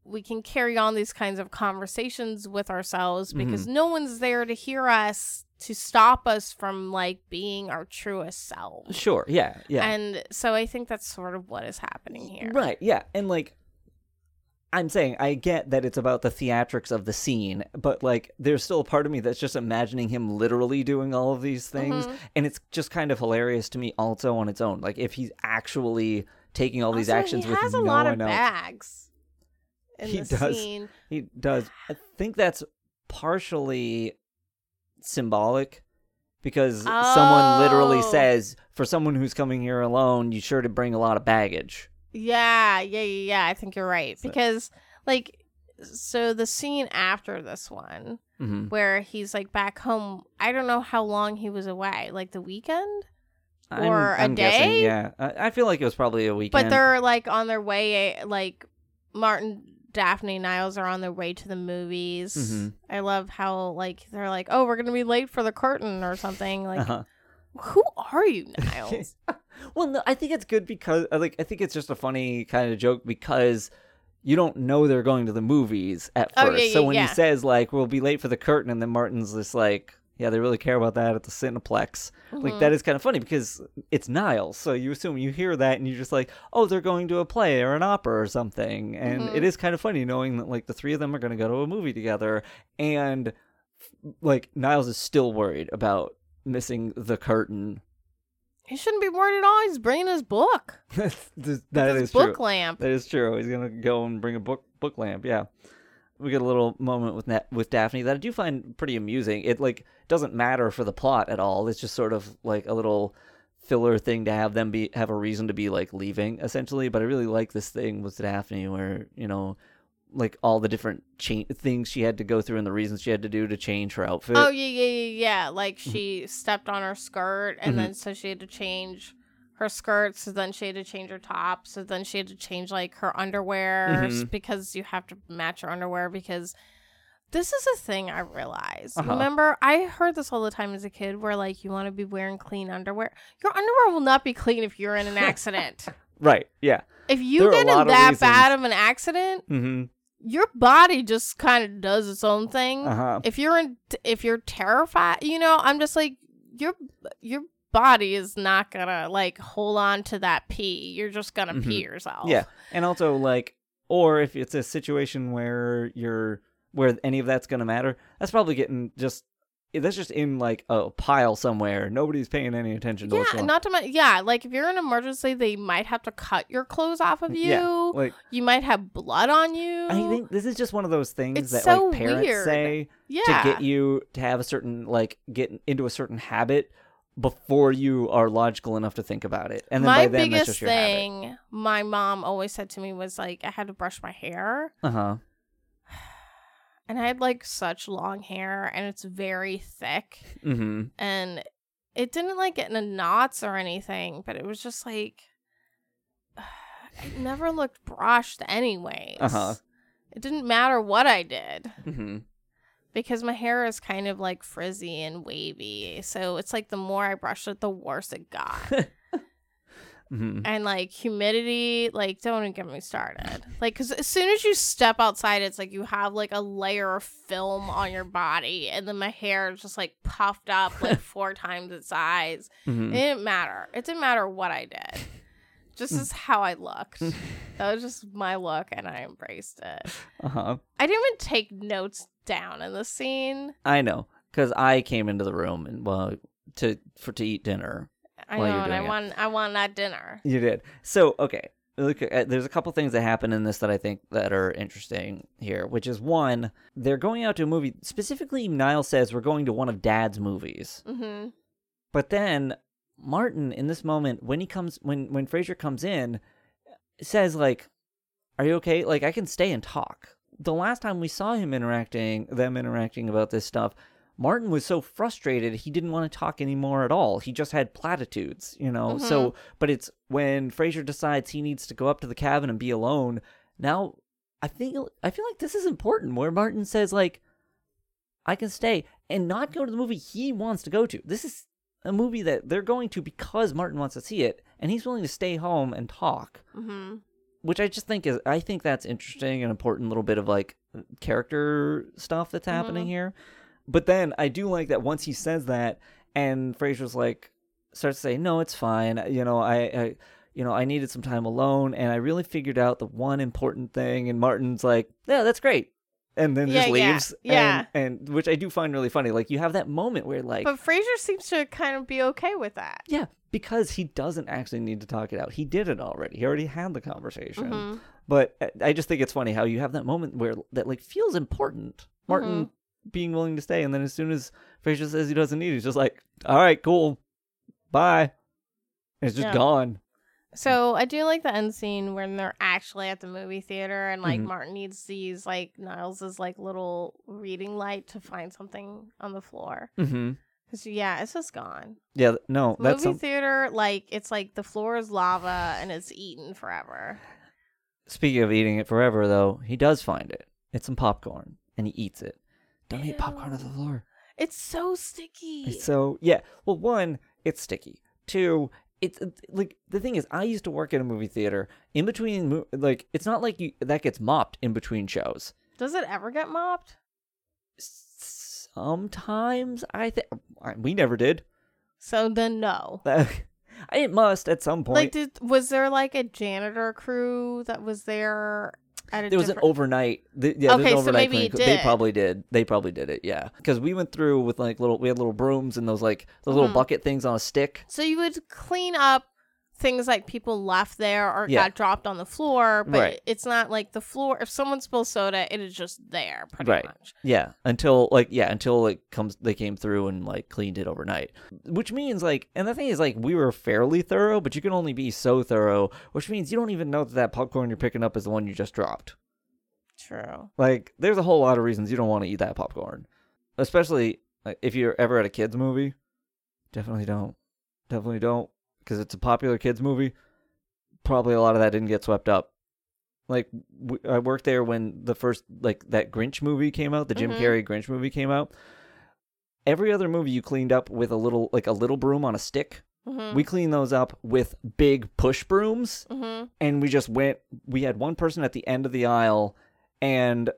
we can carry on these kinds of conversations with ourselves because Mm-hmm. no one's there to hear us to stop us from like being our truest selves. Sure. Yeah. Yeah. And so I think that's sort of what is happening here. Right, yeah. And like I'm saying I get that it's about the theatrics of the scene, but like there's still a part of me that's just imagining him literally doing all of these things Mhm. and it's just kind of hilarious to me also on its own. Like if he's actually taking all these Also, actions he with has no a lot one of bags in He the does. scene. He does. I think that's partially symbolic because someone literally Oh. says for someone who's coming here alone, you sure to bring a lot of baggage. Yeah, yeah, yeah, yeah. I think you're right So- because like so the scene after this one hmm where he's like back home, I don't know how long he was away, like the weekend, I'm, Or a I'm guessing, day? yeah. I, I feel like it was probably a weekend. but they're like on their way like Martin Daphne Niles are on their way to the movies. Mhm. I love how like they're like, "Oh, we're to be late for the curtain or something." Like, Uh-huh. who are you, Niles? Well, no, I think it's good because I like I think it's just a funny kind of joke because you don't know they're going to the movies at Oh, first. yeah, so yeah, when yeah. he says like we'll be late for the curtain, and then Martin's just like, yeah, they really care about that at the Cineplex. Like Mhm. that is kind of funny because it's Niles, so you assume you hear that and you're just like, oh, they're going to a play or an opera or something, and Mhm. it is kind of funny knowing that like the three of them are going to go to a movie together, and like Niles is still worried about missing the curtain. He shouldn't be worried at all. He's bringing his book. Th- that his is book true. lamp. That is true. He's gonna go and bring a book book lamp. Yeah, we get a little moment with Na- with Daphne that I do find pretty amusing. It like doesn't matter for the plot at all. It's just sort of like a little filler thing to have them be have a reason to be like leaving essentially. But I really like this thing with Daphne where you know. Like all the different cha- things she had to go through and the reasons she had to do to change her outfit. Oh yeah, yeah, yeah, yeah. Like Mm-hmm. she stepped on her skirt, and Mhm. then so she had to change her skirts, So then she had to change her top. So then she had to change like her underwear Mhm. because you have to match your underwear. Because this is a thing I realized. Uh-huh. Remember, I heard this all the time as a kid, where like you want to be wearing clean underwear. Your underwear will not be clean if you're in an accident. Right. Yeah. if you get in that reasons. bad of an accident, Mm-hmm. your body just kind of does its own thing Uh huh. if you're in if you're terrified you know i'm just like your your body is not gonna like hold on to that pee you're just gonna pee mm-hmm. yourself Yeah, and also like, or if it's a situation where you're where any of that's gonna matter, that's probably getting just that's just in like a pile somewhere. Nobody's paying any attention to what's yeah going. not to mention yeah like if you're in an emergency they might have to cut your clothes off of mm, you Yeah, like you might have blood on you I think this is just one of those things It's that so like parents weird. say yeah to get you to have a certain like get into a certain habit before you are logical enough to think about it, and then my by then that's biggest just your habit. thing my mom always said to me was like i had to brush my hair Uh huh. and i had like such long hair and it's very thick Mm-hmm. and it didn't like get into knots or anything, but it was just like it never looked brushed anyways. Uh-huh. It didn't matter what I did Mm-hmm. Because my hair is kind of like frizzy and wavy. So it's like the more I brushed it, the worse it got. Mm-hmm. and like humidity, like don't even get me started. Like, because as soon as you step outside, it's like you have like a layer of film on your body, and then my hair is just like puffed up like four times its size. Mm-hmm. It didn't matter. It didn't matter what I did. Just is how I looked. that was just my look, and I embraced it. Uh-huh. I didn't even take notes down in the scene. I know, because I came into the room and well to for to eat dinner. I know, and I it. want I want that dinner. You did. So okay, look. uh, There's a couple things that happen in this that I think that are interesting here. Which is one, they're going out to a movie. Specifically, Niles says we're going to one of Dad's movies. Mm-hmm. But then Martin, in this moment, when he comes, when when Frasier comes in, says like, "Are you okay? Like I can stay and talk." The last time we saw him interacting, them interacting about this stuff, Martin was so frustrated he didn't want to talk anymore at all. He just had platitudes, you know. So, but it's when Frasier decides he needs to go up to the cabin and be alone. Now, I feel I feel like this is important. Where Martin says like, "I can stay and not go to the movie he wants to go to." This is a movie that they're going to because Martin wants to see it, and he's willing to stay home and talk Mm-hmm. Which I just think is I think that's interesting and important little bit of like character stuff that's mm-hmm. happening here. But then I do like that once he says that and Frasier's like starts to say, "No, it's fine. You know, I, I you know, I needed some time alone and I really figured out the one important thing." And Martin's like, "Yeah, that's great." And then Yeah, just yeah, leaves. yeah. And, and which I do find really funny. Like you have that moment where like But Fraser seems to kind of be okay with that. yeah, because he doesn't actually need to talk it out. He did it already. He already had the conversation. Mhm. But I- just think it's funny how you have that moment where that like feels important. Martin Mm-hmm. being willing to stay, and then as soon as Frasier says he doesn't need, it, he's just like, "All right, cool, bye." And it's just Yeah. gone. So I do like the end scene when they're actually at the movie theater and like Mhm. Martin needs to use like Niles's like little reading light to find something on the floor. Mm-hmm. Cause yeah, it's just gone. Yeah, no, Movie that's some, theater, like it's like the floor is lava and it's eaten forever. speaking of eating it forever. Though he does find it. It's some popcorn, and he eats it. Don't eat popcorn on the floor. It's so sticky. It's So yeah, well, one, it's sticky. Two, it's uh, like the thing is, I used to work at a movie theater. In between, like it's not like you that gets mopped in between shows. Does it ever get mopped? Sometimes I think we never did. So then no. it must at some point. Like did was there like a janitor crew that was there at a there was an overnight. The, yeah, Okay, an so maybe it clinic. They probably did. They probably did it. Yeah, because we went through with like little. We had little brooms and those like those little Mhm. bucket things on a stick. So you would clean up things like people left there or Yeah. got dropped on the floor, but Right. it's not like the floor. If someone spills soda, it is just there, pretty Right. much. Yeah, until like yeah, until it comes they came through and like cleaned it overnight. Which means like and the thing is like we were fairly thorough, but you can only be so thorough, which means you don't even know that that popcorn you're picking up is the one you just dropped. True. Like there's a whole lot of reasons you don't want to eat that popcorn. Especially like, if you're ever at a kids movie. Definitely don't. Definitely don't cuz it's a popular kids movie. Probably a lot of that didn't get swept up. Like w- I worked there when the first like that Grinch movie came out, the Jim Mhm. Carrey Grinch movie came out. Every other movie you cleaned up with a little like a little broom on a stick. Mm-hmm. We cleaned those up with big push brooms mm-hmm. and we just went we had one person at the end of the aisle and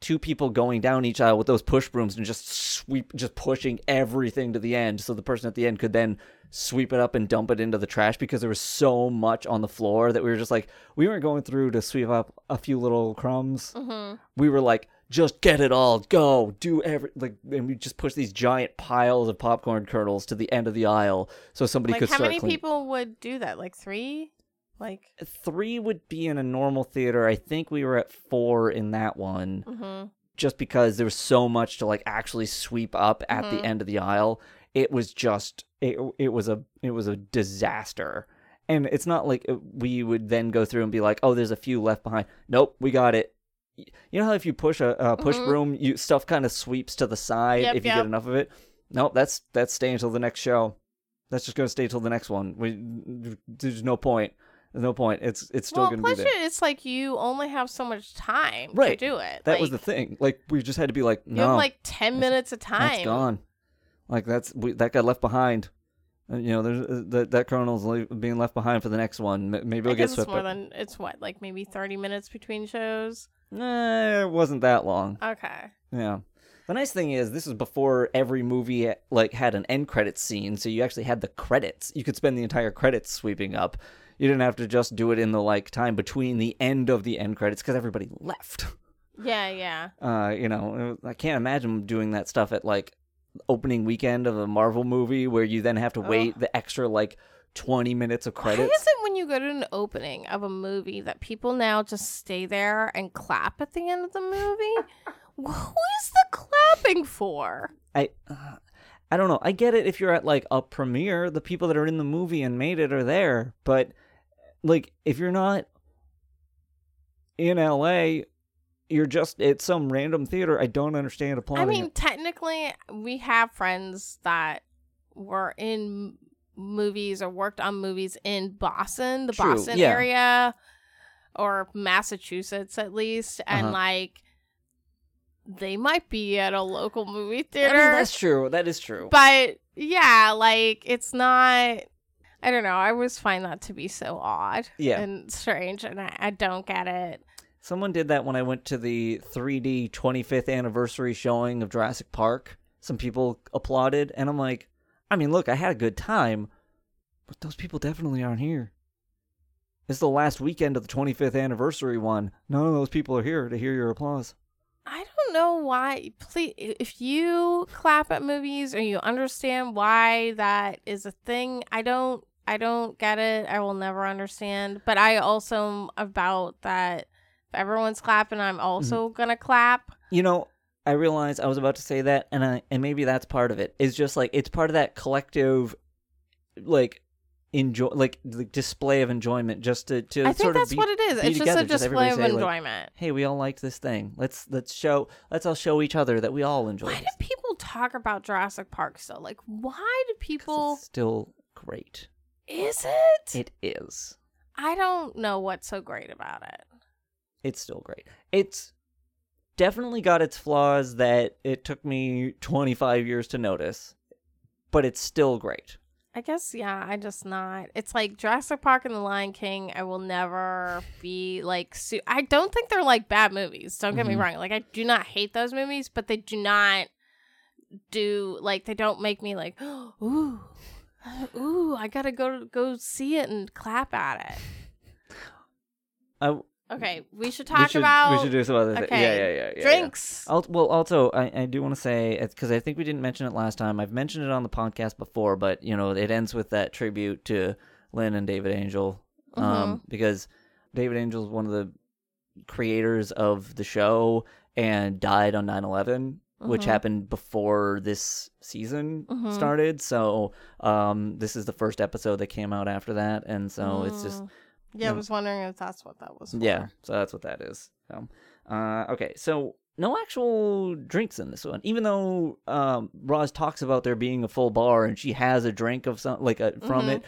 two people going down each aisle with those push brooms and just sweep just pushing everything to the end so the person at the end could then sweep it up and dump it into the trash because there was so much on the floor that we were just like we weren't going through to sweep up a few little crumbs Mm-hmm. we were like just get it all go do every like and we just push these giant piles of popcorn kernels to the end of the aisle so somebody could. Like could how many clean- people would do that? Like three? Like three would be in a normal theater. I think we were at four in that one, mm-hmm. just because there was so much to like actually sweep up at Mhm. the end of the aisle. It was just it. It was a it was a disaster. And it's not like uh, we would then go through and be like, oh, there's a few left behind. Nope, we got it. You know how if you push a, a push Mhm. broom, you stuff kind of sweeps to the side Yep, if you yep. get enough of it. Nope, that's that's staying until the next show. That's just gonna stay till the next one. We there's no point. There's no point. It's it's still well, gonna plus be there. it's like you only have so much time Right. to do it. That was the thing. Like we just had to be like, You no, have like ten minutes of time. that's gone. Like that's we, that got left behind. And, you know, there's uh, that that kernel's le- being left behind for the next one. Maybe I it'll get guess it's swept. more up. than it's what like maybe thirty minutes between shows. Nah, it wasn't that long. Okay. Yeah. The nice thing is, this is before every movie like had an end credits scene, so you actually had the credits. You could spend the entire credits sweeping up. You didn't have to just do it in the like time between the end of the end credits because everybody left. Yeah, yeah. Uh, you know, I can't imagine doing that stuff at like opening weekend of a Marvel movie where you then have to wait the extra like twenty minutes of credits. Why is it when you go to an opening of a movie that people now just stay there and clap at the end of the movie? Who is the clapping for? I uh, I don't know. I get it if you're at like a premiere, the people that are in the movie and made it are there, but like if you're not in LA, you're just at some random theater. I don't understand applauding. I mean, it. technically, we have friends that were in movies or worked on movies in Boston, the True, Boston yeah. area, or Massachusetts at least, and Uh-huh. like they might be at a local movie I theater. mean, that's true. That is true. but yeah, like it's not. I don't know. I always find that to be so odd Yeah. and strange, and I, I don't get it. Someone did that when I went to the 3D 25th anniversary showing of Jurassic Park. Some people applauded, and I'm like, I mean, look, I had a good time, but those people definitely aren't here. It's the last weekend of the 25th anniversary one. None of those people are here to hear your applause. I don't know why. Please, if you clap at movies or you understand why that is a thing, I don't. I don't get it. I will never understand. But I also am about that. If everyone's clapping, I'm also mm-hmm. gonna clap. You know, I realized I was about to say that, and I and maybe that's part of it. It's just like it's part of that collective, like enjoy, like the display of enjoyment, just to to I think that's of be, what it is. It's just together, a just display of everybody say, like, enjoyment. hey, we all liked this thing. Let's let's show let's all show each other that we all enjoy why this. do people talk about Jurassic Park still? Like, why do people? It's still great. Is it? It is. I don't know what's so great about it. It's still great. It's definitely got its flaws that it took me 25 years to notice, but it's still great. I guess yeah, I just not. It's like Jurassic Park and The Lion King. I will never be like. Su- I don't think they're like bad movies. Don't get me Mhm. wrong. Like I do not hate those movies, but they do not do like they don't make me like ooh, ooh. I gotta go go see it and clap at it. I, Okay, we should we talk should, about we should do some other things. okay, Yeah, yeah, yeah, yeah, yeah. drinks. Al- well, also, I, I do want to say because I think we didn't mention it last time. I've mentioned it on the podcast before, but you know, it ends with that tribute to Lynn and David Angell, um, Mm-hmm. because David Angell is one of the creators of the show and died on 9-11 which Mhm. happened before this season Mhm. started so um this is the first episode that came out after that and so it's just Mm. Yeah. I was wondering if that's what that was. For. yeah, so that's what that is. So, uh, okay, so no actual drinks in this one, even though um, Roz talks about there being a full bar and she has a drink of some like a, from Mhm. it.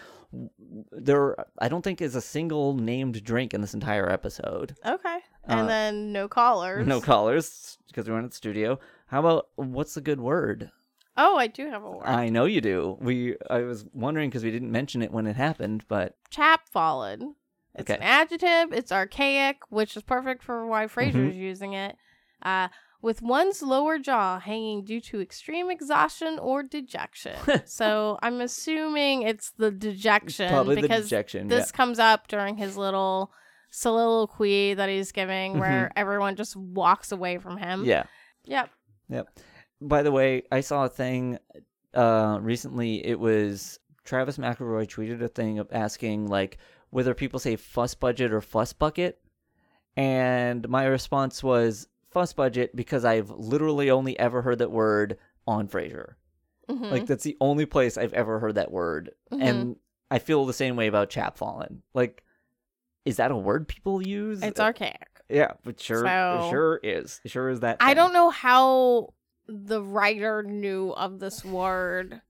There, I don't think is a single named drink in this entire episode. Okay, and Uh, then no callers. No callers because we we're in the studio. How about what's a good word? Oh, I do have a word. I know you do. We I was wondering because we didn't mention it when it happened, but chap It's an adjective. It's archaic, which is perfect for why Mm-hmm. Frasier's using it. Uh, with one's lower jaw hanging due to extreme exhaustion or dejection. so I'm assuming it's the dejection probably the because dejection. this comes up during his little soliloquy that he's giving, where everyone just walks away from him. yeah. Yep. Yep. By the way, I saw a thing uh recently. It was Travis McElroy tweeted a thing of asking like whether people say fuss budget or fuss bucket, and my response was fuss budget because I've literally only ever heard that word on Frasier. Mhm. Like that's the only place I've ever heard that word, Mhm. and I feel the same way about chap fallen. Like, is that a word people use? it's archaic. yeah, but sure, So- it sure is. It sure is that. I don't know how the writer knew of this word.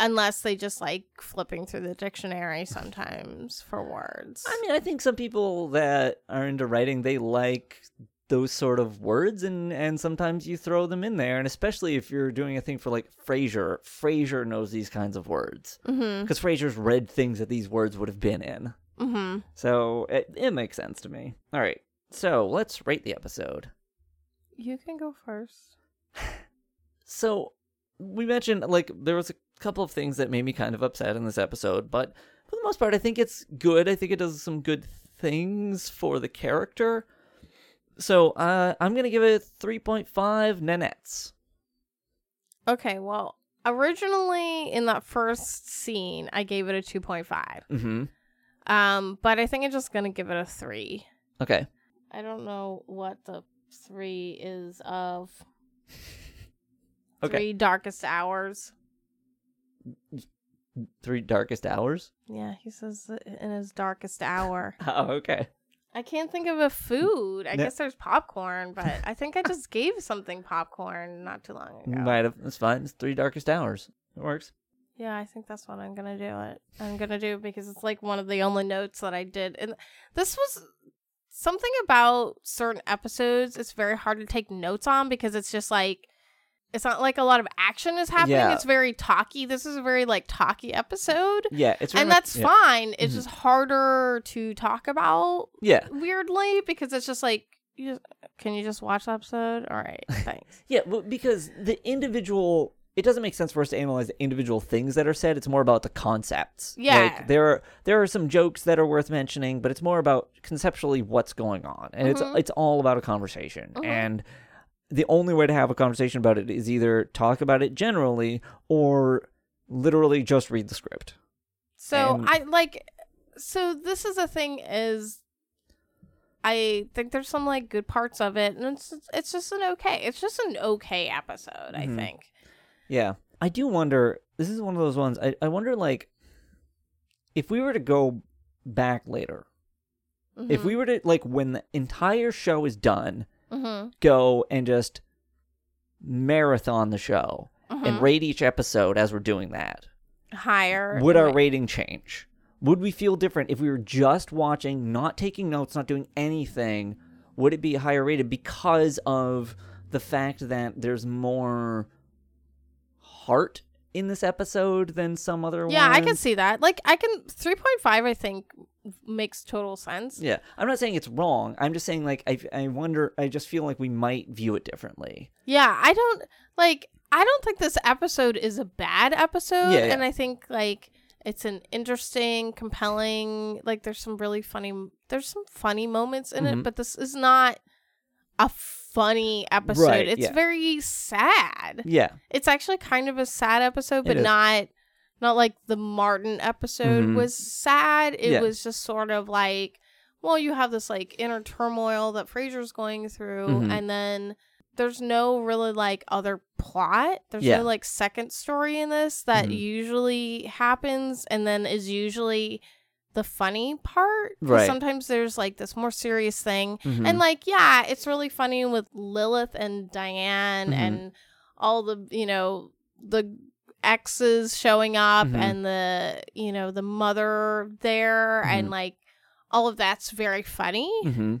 Unless they just like flipping through the dictionary sometimes for words. I mean, I think some people that are into writing they like those sort of words and and sometimes you throw them in there and especially if you're doing a thing for like Frasier, Frasier knows these kinds of words mm-hmm. because Frasier's read things that these words would have been in. Mm-hmm. So it, it makes sense to me. All right. So, let's rate the episode. You can go first. So, we mentioned like there was a couple of things that made me kind of upset in this episode, but for the most part I think it's good. I think it does some good things for the character. So, uh, I'm going to give it 3.5 nanettes. Okay, well, originally in that first scene, I gave it a 2.5. Mm-hmm. Um, but I think I'm just gonna give it a three. Okay. I don't know what the three is of. Okay. Three darkest hours. 3 darkest hours. Yeah, he says in his darkest hour. Oh, okay. I can't think of a food. I No. guess there's popcorn, but I think I just gave something popcorn not too long ago. Might have. That's fine. It's 3 darkest hours. It works. Yeah, I think that's what I'm gonna do. It I'm gonna do because it's like one of the only notes that I did, and this was something about certain episodes. It's very hard to take notes on because it's just like it's not like a lot of action is happening. Yeah. It's very talky. This is a very like talky episode, Yeah, it's and much- that's yeah. fine. It's Mhm. just harder to talk about Yeah. weirdly because it's just like you just, can you just watch the episode? All right, thanks. Yeah, well, because the individual, it doesn't make sense for us to analyze the individual things that are said. It's more about the concepts. Yeah. like there are there are some jokes that are worth mentioning, but it's more about conceptually what's going on, and Mhm. it's it's all about a conversation. Mhm. And the only way to have a conversation about it is either talk about it generally or literally just read the script. So And- I like so this is the thing is I think there's some like good parts of it and it's it's just an okay. It's just an okay episode, I Mhm. think. Yeah. I do wonder this is one of those ones I, I wonder like if we were to go back later, if Mhm. we were to like when the entire show is done, Mhm. go and just marathon the show and Mhm. rate each episode as we're doing that, higher would our Right. rating change? Would we feel different if we were just watching, not taking notes, not doing anything? Would it be higher rated because of the fact that there's more heart in this episode than some other one? Yeah, I can see that. Like I can 3.5 I think makes total sense. Yeah, I'm not saying it's wrong. I'm just saying like I I wonder. I just feel like we might view it differently. Yeah, I don't like I don't think this episode is a bad episode Yeah, yeah. and I think like it's an interesting, compelling, like there's some really funny there's some funny moments in Mhm. it, but this is not a funny episode. Right, it's yeah. very sad. Yeah, It's actually kind of a sad episode, but not not like the Martin episode Mhm. was sad. It Yeah. was just sort of like, well, you have this like inner turmoil that Frasier's going through, Mhm. and then there's no really like other plot. There's Yeah. no like second story in this that Mhm. usually happens and then is usually the funny part. Right. Sometimes there's like this more serious thing. Mhm. And like, yeah, it's really funny with Lilith and Diane Mhm. and all the, you know, the exes showing up Mhm. and the, you know, the mother there and Mhm. like all of that's very funny, hmm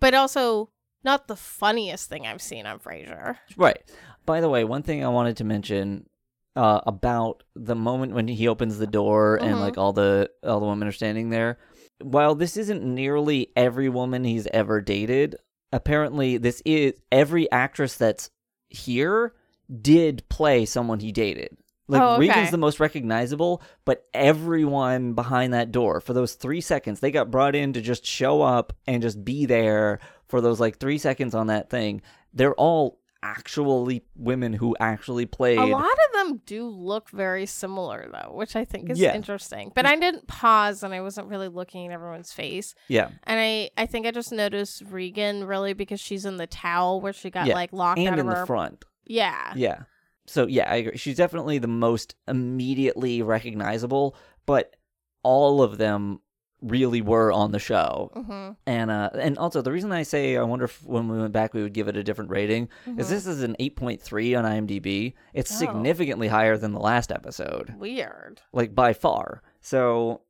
but also not the funniest thing I've seen on Frasier. right. By the way, one thing I wanted to mention uh, about the moment when he opens the door and Mhm. like all the all the women are standing there. While this isn't nearly every woman he's ever dated, apparently this is every actress that's here did play someone he dated. Like Oh, okay. Regan's the most recognizable, but everyone behind that door for those three seconds, they got brought in to just show up and just be there for those like three seconds on that thing. They're all actually women who actually played. A lot of them do look very similar though, which I think is Yeah. interesting. But I didn't pause and I wasn't really looking at everyone's face. Yeah, And I, I think I just noticed Regan really because she's in the towel where she got Yeah, like locked and out in of the her. front. Yeah. Yeah. So yeah, I agree. She's definitely the most immediately recognizable, but all of them really were on the show. Mm-hmm. And uh, and also the reason I say I wonder if when we went back we would give it a different rating is this is an 8.3 on IMDb. It's Oh. significantly higher than the last episode, Weird. like by far. So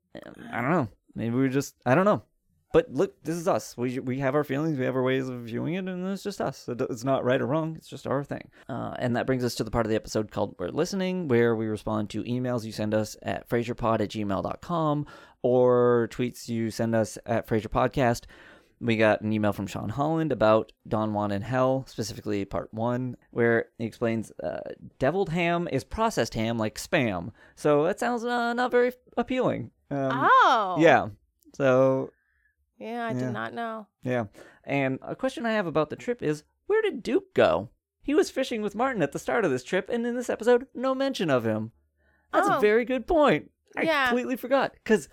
I don't know. Maybe we just I don't know. But look, this is us. We we have our feelings, we have our ways of viewing it, and it's just us. It- It's not right or wrong. It's just our thing. Uh, and that brings us to the part of the episode called "We're Listening," where we respond to emails you send us at FrazierPod at gmail.com or tweets you send us at Fraser Podcast. We got an email from Sean Holland about Don Juan in Hell, specifically part one, where he explains uh, deviled ham is processed ham like spam. So that sounds uh, not very appealing. Um, oh. Yeah. So Yeah, I Yeah. did not know. yeah. And a question I have about the trip is where did Duke go? He was fishing with Martin at the start of this trip, and in this episode, no mention of him. That's a Oh. very good point. I Yeah. completely forgot because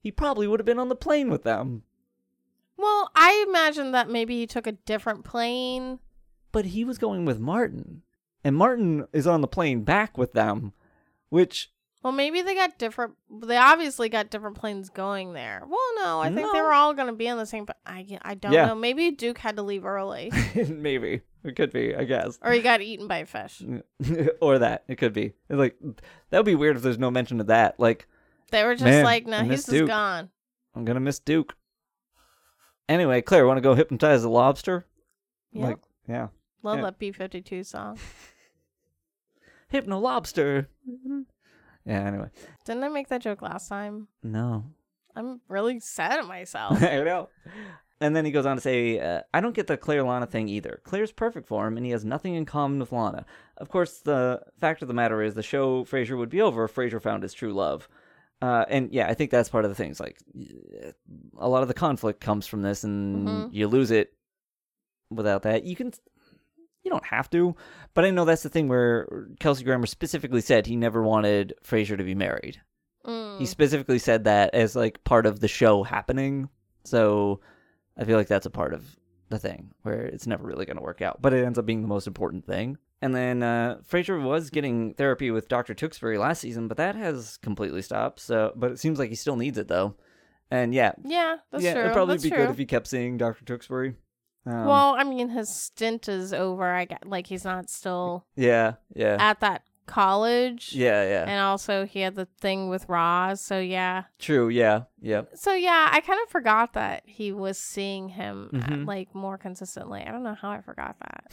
he probably would have been on the plane with them, Well, I imagine that maybe he took a different plane. but he was going with Martin, and Martin is on the plane back with them, which Well, maybe they got different. They obviously got different planes going there. Well, no, I think they were all going to be on the same. But I, I don't Yeah. know. Maybe Duke had to leave early, maybe it could be, I guess. or he got eaten by a fish. or that it could be It's like that would be weird if there's no mention of that. Like They were just Man, like, "No, he's just gone." I'm gonna miss Duke. Anyway, Claire, want to go hypnotize the lobster? Yeah, Like, yeah, love yeah. that B fifty two song. hypno lobster. yeah. Anyway, Didn't I make that joke last time? no, I'm really sad at myself. I know. And then he goes on to say, uh, I don't get the Claire Lana thing either. Claire's perfect for him, and he has nothing in common with Lana. Of course, the fact of the matter is, the show Frasier would be over if Frasier found his true love. Uh, and yeah, I think that's part of the things. Like, a lot of the conflict comes from this, and Mhm. you lose it without that. You can, you don't have to, but I know that's the thing where Kelsey Grammer specifically said he never wanted Frasier to be married. Mm. He specifically said that as like part of the show happening. So I feel like that's a part of the thing where it's never really going to work out, but it ends up being the most important thing. And then uh, Frasier was getting therapy with Dr. Tewksbury last season, but that has completely stopped. So, but it seems like he still needs it though. And yeah, yeah, that's yeah, true. it'd probably that's be true. good if he kept seeing Dr. Tewksbury. Um, well, I mean, his stint is over. I got like he's not still yeah, yeah, at that college. yeah, yeah. And also, he had the thing with Roz. So, yeah. True. Yeah, yeah. So, yeah, I kind of forgot that he was seeing him uh, Mhm. like more consistently. I don't know how I forgot that.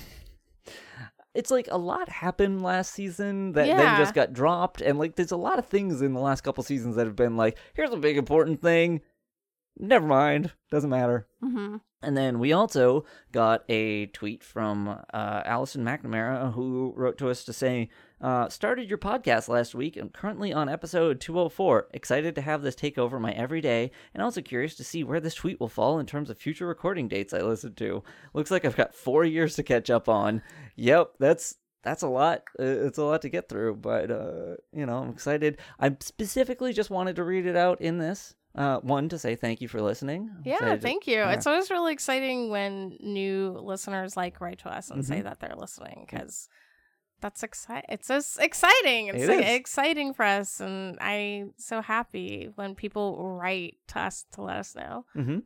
it's like a lot happened last season that then just got dropped and like there's a lot of things in the last couple seasons that have been like here's a big important thing never mind doesn't matter Mm-hmm. And then we also got a tweet from uh, Allison McNamara who wrote to us to say, uh, started your podcast last week I'm currently on episode 204. Excited to have this take over my everyday and also curious to see where this tweet will fall in terms of future recording dates I listen to. Looks like I've got four years to catch up on. Yep, that's that's a lot. It's a lot to get through, but uh, you know, I'm excited. I specifically just wanted to read it out in this. Uh, one to say thank you for listening. Yeah, Say- thank you. yeah. It's always really exciting when new listeners like write to us and say Mhm. that they're listening because that's exciting. It's just exciting. It's It exciting for us, and I'm so happy when people write to us to let us know. hmm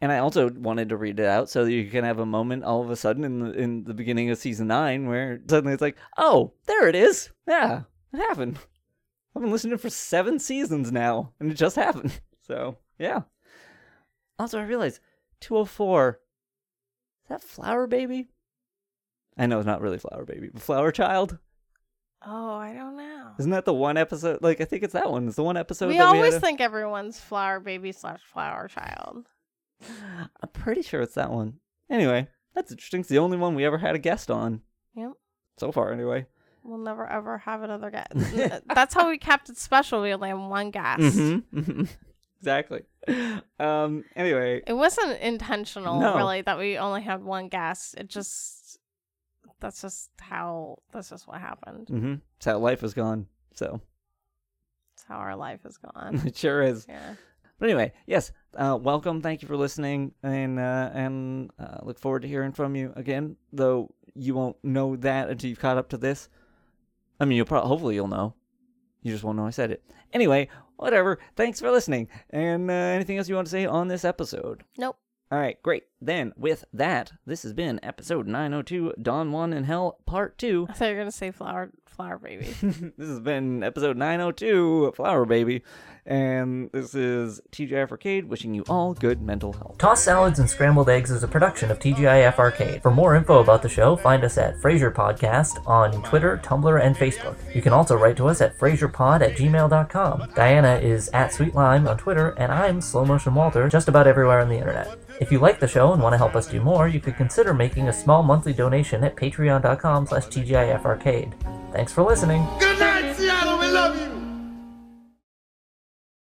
And I also wanted to read it out so that you can have a moment all of a sudden in the in the beginning of season nine where suddenly it's like, oh, there it is. Yeah, it happened. I've been listening for seven seasons now, and it just happened. So yeah. Also, I realized 204. Is that Flour Baby? I know it's not really Flour Baby, but Flour Child. Oh, I don't know. Isn't that the one episode? Like, I think it's that one. It's the one episode we that always we a- think everyone's flour baby slash flour child. I'm pretty sure it's that one. Anyway, that's interesting. It's the only one we ever had a guest on. Yep. So far, anyway. We'll never ever have another guest. That's how we kept it special. We only have one guest. Mm-hmm. Exactly. Um. Anyway. It wasn't intentional, No. really, that we only had one guest. It just that's just how that's just what happened. Mm-hmm. It's how life has gone. So It's how our life has gone. it sure is. yeah. But anyway, yes. Uh, welcome. Thank you for listening, and uh, and uh, look forward to hearing from you again. Though you won't know that until you've caught up to this. I mean, you'll probably hopefully you'll know. You just won't know I said it. Anyway, whatever. Thanks for listening. And uh, anything else you want to say on this episode? Nope. All right, great. Then, with that, this has been episode 902, Don Juan in Hell, Part 2. I thought you were gonna say flower flower baby. this has been episode 902, Flour Baby. And this is TGIF Arcade wishing you all good mental health. Tossed Salads and Scrambled Eggs is a production of TGIF Arcade. For more info about the show, find us at Frasier Podcast on Twitter, Tumblr, and Facebook. You can also write to us at FrasierPod at gmail.com. Diana is at Sweet Lime on Twitter, and I'm Slow Motion Walter just about everywhere on the internet. If you like the show show and want to help us do more, you could consider making a small monthly donation at patreon.com slash tgifarcade. Thanks for listening. Good night, Seattle. We love you.